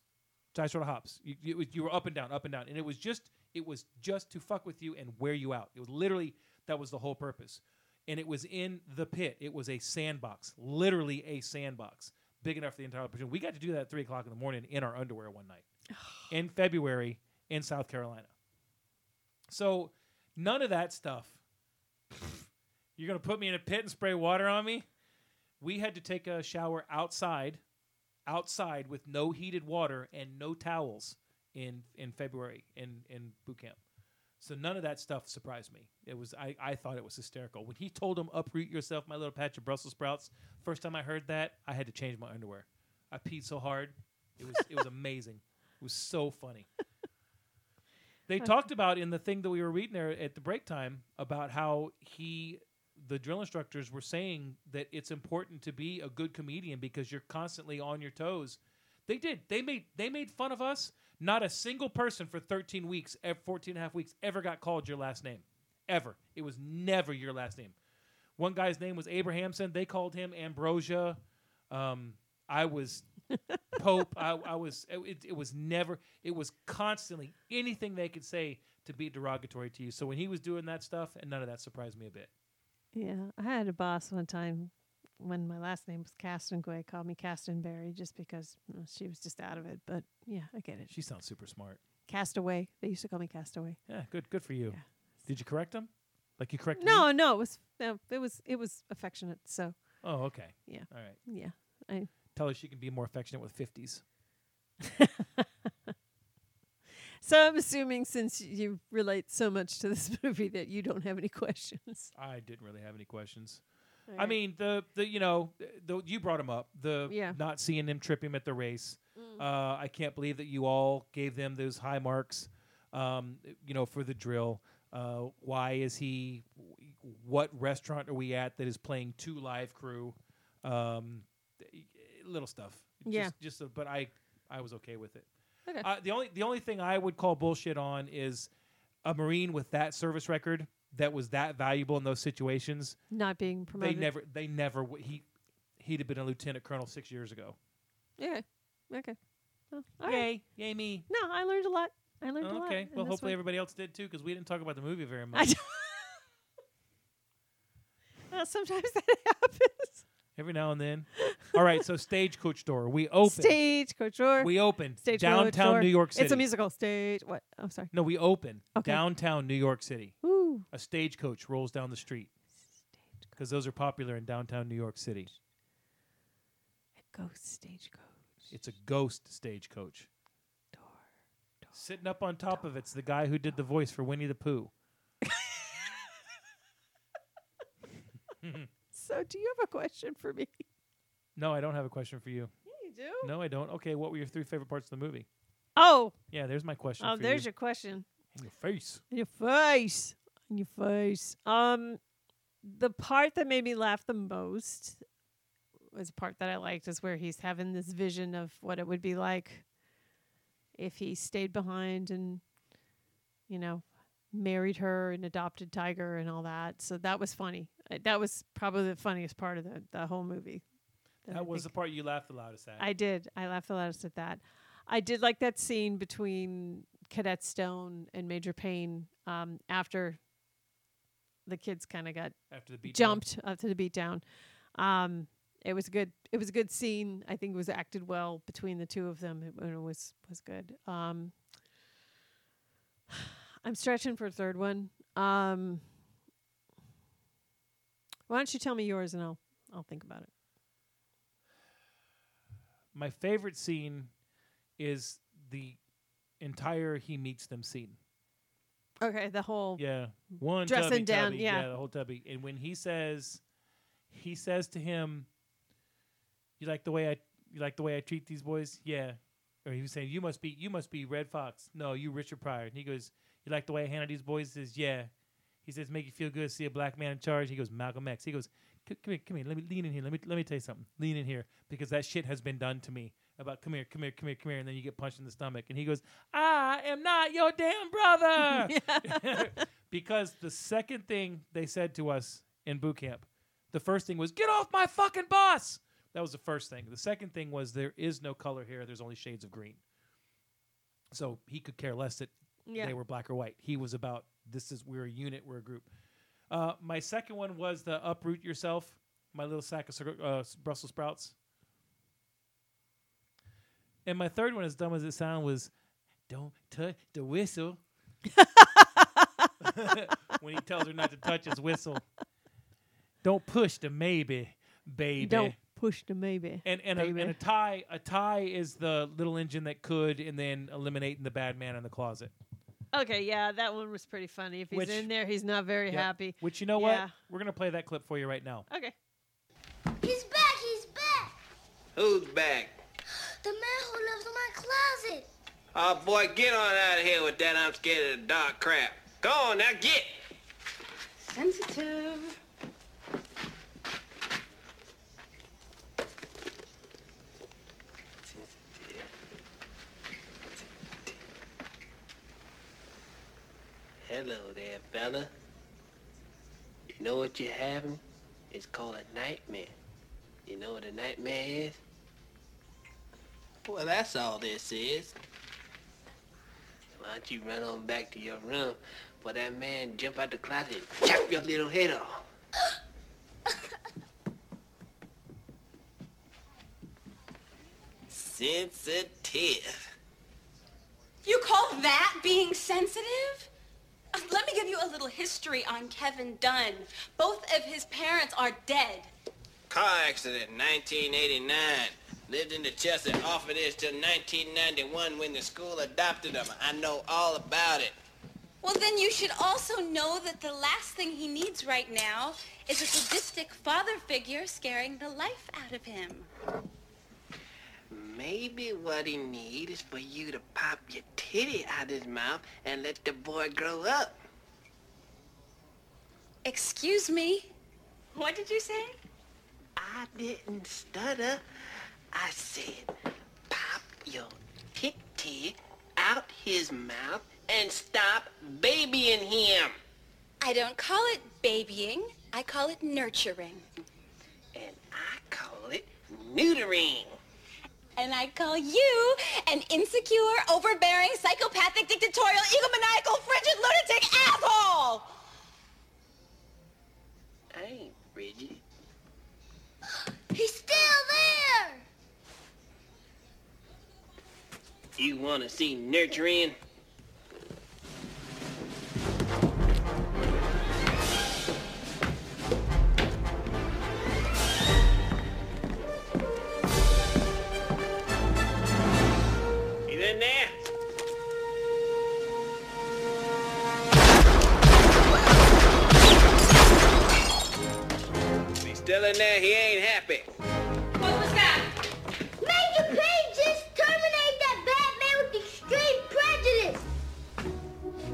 side shuttle hops. You, you, was- you were up and down, up and down, and it was just it was just to fuck with you and wear you out. It was literally that was the whole purpose, and it was in the pit. It was a sandbox, literally a sandbox, big enough for the entire platoon. We got to do that at three o'clock in the morning in our underwear one night in February in South Carolina. So none of that stuff. You're gonna put me in a pit and spray water on me? We had to take a shower outside, outside with no heated water and no towels in in February in in boot camp. So none of that stuff surprised me. It was I, I thought it was hysterical. When he told him uproot yourself, my little patch of Brussels sprouts, first time I heard that, I had to change my underwear. I peed so hard. It was it was amazing. It was so funny. They talked about in the thing that we were reading there at the break time about how he, the drill instructors were saying that it's important to be a good comedian because you're constantly on your toes. They did. They made they made fun of us. Not a single person for 13 weeks, ev- 14 and a half weeks, ever got called your last name. Ever. It was never your last name. One guy's name was Abrahamson. They called him Ambrosia. Um, I was Pope. I, I was. It, it was never. It was constantly anything they could say to be derogatory to you. So when he was doing that stuff, and none of that surprised me a bit. Yeah, I had a boss one time when my last name was Castanquay, called me Castanberry just because you know, she was just out of it. But yeah, I get it. She sounds super smart. Castaway. They used to call me Castaway. Yeah, good. Good for you. Yeah. Did you correct him? Like you corrected No, me? no, it was no, it was it was affectionate. So Oh, okay. Yeah. All right. yeah, I Tell her she can be more affectionate with fifties. so I'm assuming since you relate so much to this movie that you don't have any questions. I didn't really have any questions. I mean, the the you know, the, you brought him up. The Yeah. not seeing him trip him at the race. Uh, I can't believe that you all gave them those high marks. Um, you know, for the drill. Uh, why is he? What restaurant are we at that is playing two live crew? Um, little stuff. Yeah. Just, just a, but I I was okay with it. Okay. Uh, the only the only thing I would call bullshit on is a Marine with that service record that was that valuable in those situations. Not being promoted. They never they never w- he he'd have been a lieutenant colonel six years ago. Yeah. Okay. Well, all right. Yay, yay me. No, I learned a lot. I learned a lot. okay, well hopefully one. everybody else did too because we didn't talk about the movie very much. Uh, sometimes that happens. Every now and then. All right, so Stagecoach Door. We open. Stage coach door. We open Stage downtown door. New York City. It's a musical stage. What? Oh, sorry. No, we open Okay. downtown New York City. Ooh. A stagecoach rolls down the street because those are popular in downtown New York City. A ghost stagecoach. It's a ghost stagecoach. Door. Door Sitting up on top of it's the guy who did the voice for Winnie the Pooh. So, do you have a question for me? No, I don't have a question for you. Yeah, you do. No, I don't. Okay, what were your three favorite parts of the movie? Oh, Yeah, there's my question. oh, for there's you. your question. In your face. In your face. In your face. Um, the part that made me laugh the most was the part that I liked is where he's having this vision of what it would be like if he stayed behind and, you know, married her and adopted Tiger and all that. So that was funny. That was probably the funniest part of the, the whole movie. I That was the part you laughed the loudest at. I did. I laughed the loudest at that. I did like that scene between Cadet Stone and Major Payne um, after the kids kind of got after the beat. jumped up to the beatdown. Um, it was good. It was a good scene. I think it was acted well between the two of them. It, it was was good. Um, I'm stretching for a third one. Um, why don't you tell me yours and I'll I'll think about it. My favorite scene is the entire he meets them scene. Okay, the whole Yeah, one Dressing tubby, down, tubby, yeah. the whole tubby. And when he says, he says to him, "You like the way I, you like the way I treat these boys?" Yeah. Or he was saying, "You must be, you must be Redd Foxx." No, you Richard Pryor. And he goes, "You like the way I handle these boys?" He says, "Yeah." He says, "Make you feel good to see a black man in charge." He goes, "Malcolm X." He goes, "Come here, come here. Let me lean in here. Let me let me tell you something. Lean in here because that shit has been done to me." About come here, come here, come here, come here, and then you get punched in the stomach. And he goes, "I am not your damn brother." because the second thing they said to us in boot camp, the first thing was, "Get off my fucking bus." That was the first thing. The second thing was, "There is no color here. There's only shades of green." So he could care less that Yeah. they were black or white. He was about this is we're a unit, we're a group. Uh, my second one was the uproot yourself. My little sack of uh, Brussels sprouts. And my third one, as dumb as it sounds, was don't touch the whistle. when he tells her not to touch his whistle. Don't push the maybe, baby. Don't push the maybe. And and a, and a tie a tie is the little engine that could and then eliminating the bad man in the closet. Okay, yeah, that one was pretty funny. If he's Which- in there, he's not very Yep. happy. Which you know Yeah. what? We're gonna play that clip for you right now. Okay. He's back, he's back. Who's back? The man who lives in my closet. Oh boy, get on out of here with that I'm scared of the dark crap. Go on now, get! Sensitive. Hello there, fella. You know what you're having? It's called a nightmare. You know what a nightmare is? Well, that's all this is. Why don't you run on back to your room for that man jump out the closet and chop your little head off? Sensitive. You call that being sensitive? Let me give you a little history on Kevin Dunn. Both of his parents are dead. Car accident, 1989. Lived in the Chelsea orphanage till 1991 when the school adopted him. I know all about it. Well, then you should also know that the last thing he needs right now is a sadistic father figure scaring the life out of him. Maybe what he needs is for you to pop your titty out his mouth and let the boy grow up. Excuse me? What did you say? I didn't stutter. I said, pop your titty out his mouth and stop babying him. I don't call it babying. I call it nurturing. And I call it neutering and I call you an insecure, overbearing, psychopathic, dictatorial, egomaniacal, frigid, lunatic asshole! I ain't frigid. He's still there! You wanna see nurturing? Still in there, he ain't happy. What was that? Major Payne just terminated that bad man with extreme prejudice.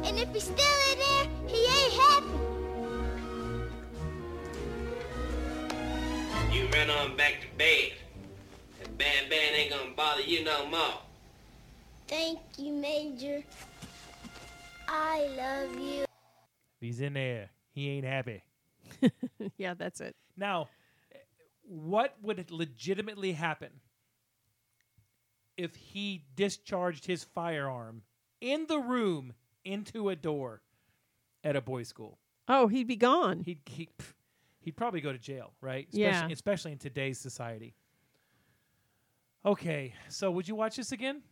And if he's still in there, he ain't happy. You run on back to bed. And bad man ain't gonna bother you no more. Thank you, Major. I love you. He's in there. He ain't happy. yeah, that's it. Now, what would legitimately happen if he discharged his firearm in the room into a door at a boys' school? Oh, he'd be gone. He'd he, he'd probably go to jail, right? Yeah. Especially, especially in today's society. Okay, so would you watch this again?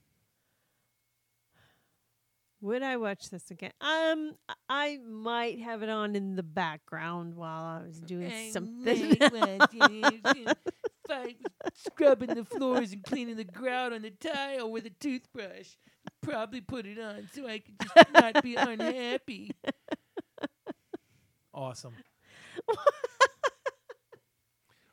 Would I watch this again? Um, I- I might have it on in the background while I was doing something. scrubbing the floors and cleaning the grout on the tile with a toothbrush. Probably put it on so I could just not be unhappy. Awesome.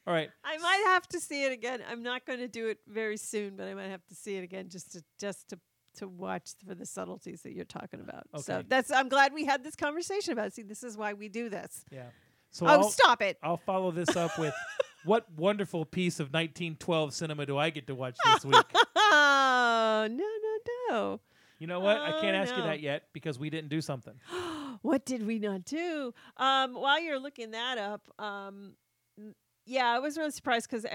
All right. I might have to see it again. I'm not going to do it very soon, but I might have to see it again just to just to to watch for the subtleties that you're talking about. So that's I'm glad we had this conversation about. it. See, this is why we do this. Yeah. So oh, I'll, stop it! I'll follow this up with what wonderful piece of 1912 cinema do I get to watch this week? Oh no no no! You know what? I Oh, can't ask you that yet because we didn't do something. What did we not do? Um, while you're looking that up, um, yeah, I was really surprised because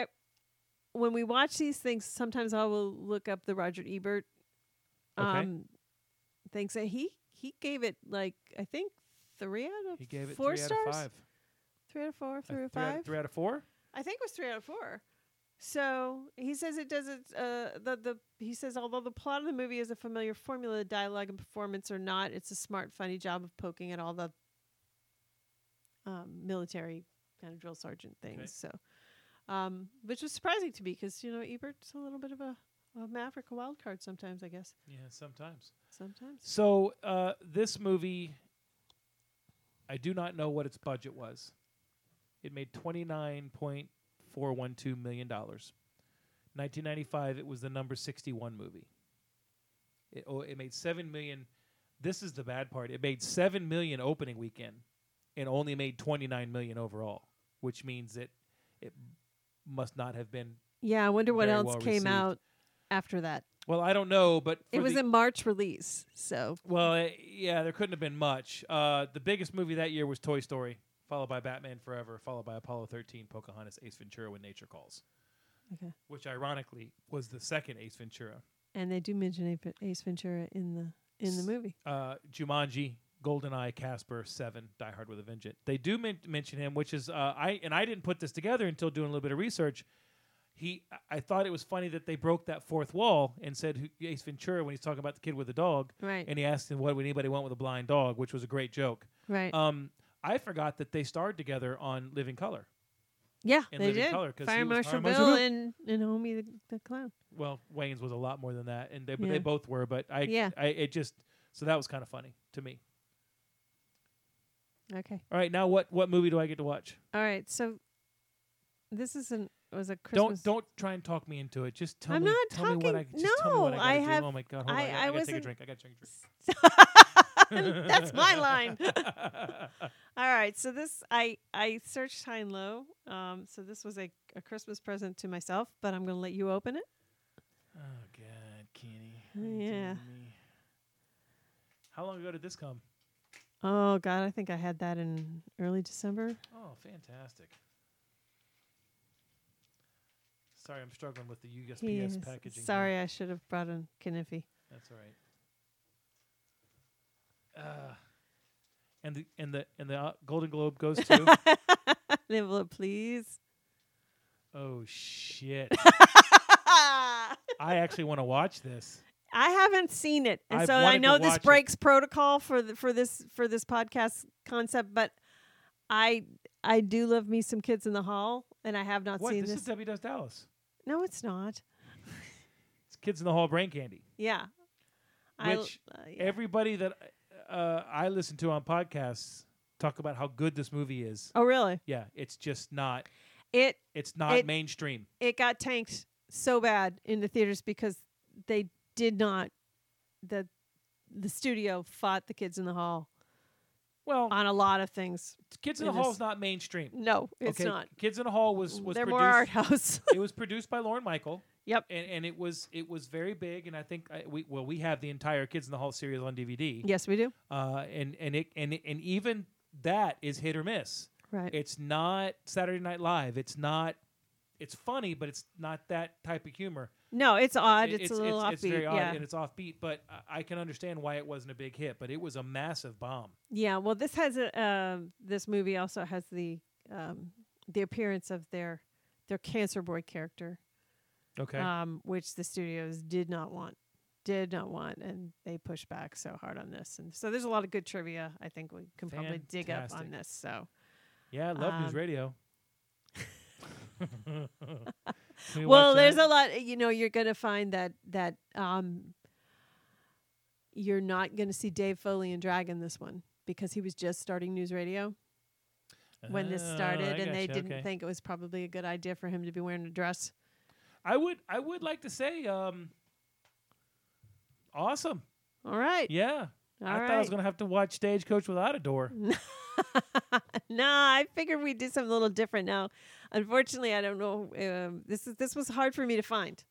when we watch these things, sometimes I will look up the Roger Ebert Okay. um, things, and he he gave it like I think three out of He gave it four three stars. out of five. Three out of four, Uh, three out of out- five. three out of four? I think it was three out of four. So he says it doesn't. Uh, the the he says although the plot of the movie is a familiar formula, the dialogue and performance are not. It's a smart, funny job of poking at all the um, military kind of drill sergeant things. So, um, which was surprising to me because you know Ebert's a little bit of a, a maverick, a wild card sometimes. I guess Yeah, sometimes. sometimes. So uh, this movie, I do not know what its budget was. It made twenty nine point four one two million dollars. Nineteen ninety five, it was the number sixty one movie. It oh, it made seven million. This is the bad part. It made seven million opening weekend, and only made twenty nine million overall, which means that it must not have been. Yeah, I wonder what else well came received. out after that. Well, I don't know, but It was the- a March release, so Well, uh, yeah, there couldn't have been much. Uh, the biggest movie that year was Toy Story, followed by Batman Forever, followed by Apollo 13, Pocahontas, Ace Ventura, When Nature Calls, okay. which ironically was the second Ace Ventura. And they do mention Ace Ventura in the in the movie. Uh, Jumanji, GoldenEye, Casper, Seven, Die Hard with a Vengeance. They do men- mention him, which is uh, I and I didn't put this together until doing a little bit of research. He, I- thought it was funny that they broke that fourth wall and said who, Ace Ventura when he's talking about the kid with the dog, Right. and he asked him what would anybody want with a blind dog, which was a great joke. Right. Um, I forgot that they starred together on Living Color. yeah, in they Living did. 'cause Fire he Marshal Fire Bill Marshal Bill. and and Homie the, the clown. Well, Wayans was a lot more than that, and they, but Yeah. they both were. But I, Yeah. I, it just so that was kind of funny to me. Okay. All right, now what what movie do I get to watch? All right. So this is an was a Christmas. Don't don't try and talk me into it. Just tell I'm me. not tell me what I talking- just tell me what no, I, I gotta have- do. Oh my god! Hold I- on, I, I gotta take a drink. I gotta take a drink. That's my line. All right. So this I I searched high and low. Um. So this was a a Christmas present to myself, but I'm going to let you open it. oh God, Kenny. Oh, yeah. How long ago did this come? Oh God, I think I had that in early December. Oh, fantastic. Sorry, I'm struggling with the USPS Yes. packaging. here. Sorry, I should have brought in Kniffy. That's all right. Uh, and the and the and the uh, Golden Globe goes to. An envelope, please. oh shit! I actually want to watch this. I haven't seen it, and I've so I know this watch it. breaks protocol for the, for this for this podcast concept. But I I do love me some Kids in the Hall, and I have not what? seen This, this. is Debbie Does Dallas. No, it's not. It's Kids in the Hall brain candy. Yeah. I l- Which uh, yeah. Everybody that uh, I listen to on podcasts talk about how good this movie is. oh really? Yeah, it's just not. It It's not It- mainstream. it got tanked so bad in the theaters because they did not the the studio fought the Kids in the Hall Well, on a lot of things. Kids in the Hall is- not mainstream. No, it's okay, not. Kids in the Hall was was They're produced. more art house. it was produced by Lorne Michael. Yep. And, and it was it was very big, and I think I, we well we have the entire Kids in the Hall series on DVD. yes, we do. Uh, and and it and and even that is hit or miss. Right. It's not Saturday Night Live. It's not. It's funny, but it's not that type of humor. No, it's odd. It- It's, a little it's, offbeat. very odd yeah. and it's offbeat, but I, can understand why it wasn't a big hit. But it was a massive bomb. Yeah, well, this has a um this movie also has the um, the appearance of their their cancer boy character, Okay. um, which the studios did not want, did not want, and they pushed back so hard on this. And so there's a lot of good trivia. I think we can probably dig up on this. So yeah, I love news um, radio. We well, there's that. a lot. You know, you're gonna find that that um, you're not gonna see Dave Foley and Dragon this one because he was just starting news radio. when this Oh, started, I and they gotcha, didn't okay. think it was probably a good idea for him to be wearing a dress. I would I would like to say um awesome. All right. Yeah. All I thought I was gonna have to watch Stagecoach without a door. nah, I figured we'd do something a little different now. Unfortunately, I don't know. Um, this is this was hard for me to find,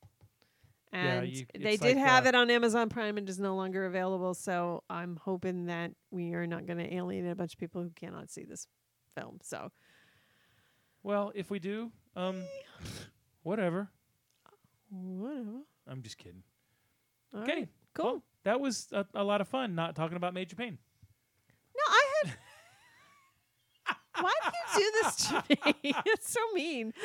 Yeah, and you- they did like, have uh, it on Amazon Prime and is no longer available. So I'm hoping that we are not going to alienate a bunch of people who cannot see this film. So Well, if we do, um whatever. whatever. I'm just kidding. Okay. right, cool. Well, that was a, a lot of fun not talking about Major Payne. No, I had. Why do this to me? it's so mean.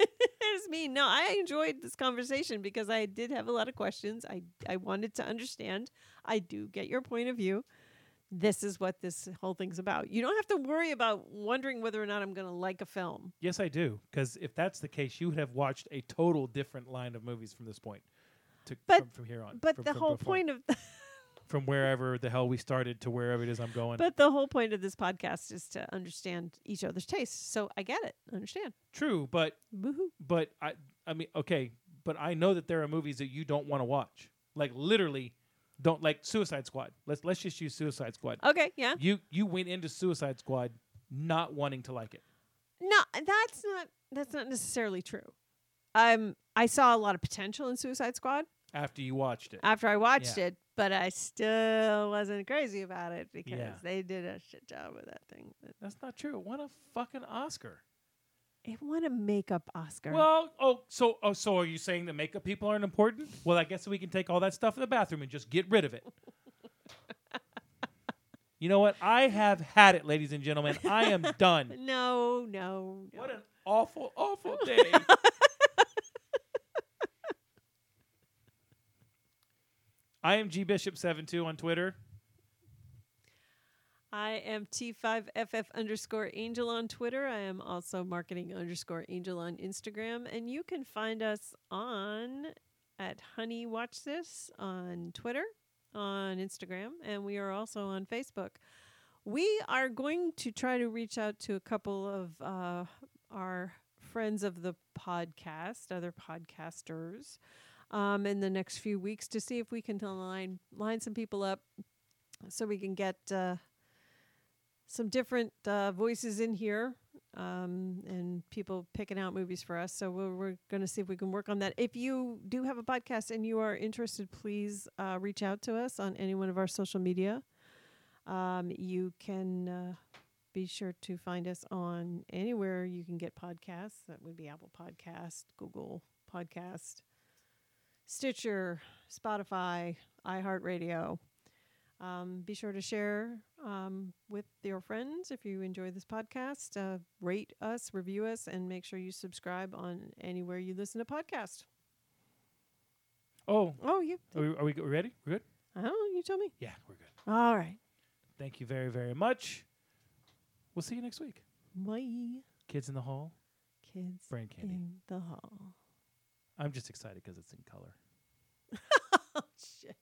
it's mean. No, I enjoyed this conversation because I did have a lot of questions. I I wanted to understand. I do get your point of view. This is what this whole thing's about. You don't have to worry about wondering whether or not I'm going to like a film. Yes, I do. Because if that's the case, you would have watched a total different line of movies from this point. To, But- from, from here on. But from, the from whole before. point of from wherever the hell we started to wherever it is I'm going. but the whole point of this podcast is to understand each other's tastes. So I get it. Understand. True, but Woohoo. but I I mean okay, but I know that there are movies that you don't want to watch. Like literally don't like Suicide Squad. Let's let's just use Suicide Squad. Okay, yeah. You you went into Suicide Squad not wanting to like it. No, that's not that's not necessarily true. Um, I saw a lot of potential in Suicide Squad after you watched it. after I watched Yeah. it, but I still wasn't crazy about it because Yeah. they did a shit job with that thing. But That's not true. It won a fucking Oscar. It won a makeup Oscar. Well, oh, so oh, so are you saying that makeup people aren't important? Well, I guess we can take all that stuff in the bathroom and just get rid of it. you know what? I have had it, ladies and gentlemen. I am done. no, no, no. What an awful, awful day. I am G Bishop 72 on Twitter. I am T5FF underscore angel on Twitter. I am also marketing underscore angel on Instagram. And you can find us on at Honey Watch This on Twitter, on Instagram, and we are also on Facebook. We are going to try to reach out to a couple of uh, our friends of the podcast, other podcasters, um, in the next few weeks to see if we can line line some people up so we can get uh, some different uh, voices in here um, and people picking out movies for us. So we're, we're going to see if we can work on that. If you do have a podcast and you are interested, please uh, reach out to us on any one of our social media. Um, you can uh, be sure to find us on anywhere you can get podcasts. That would be Apple Podcast, Google Podcast, Stitcher, Spotify, iHeartRadio. Um, be sure to share um, with your friends if you enjoy this podcast. Uh, rate us, review us, and make sure you subscribe on anywhere you listen to podcasts. Oh, Oh, you. are we, are we are we ready? We're good. Oh. You tell me. Yeah, we're good. All right. Thank you very very much. We'll see you next week. Bye. Kids in the hall. Kids Brain candy. in the hall. I'm just excited because it's in color. Oh shit.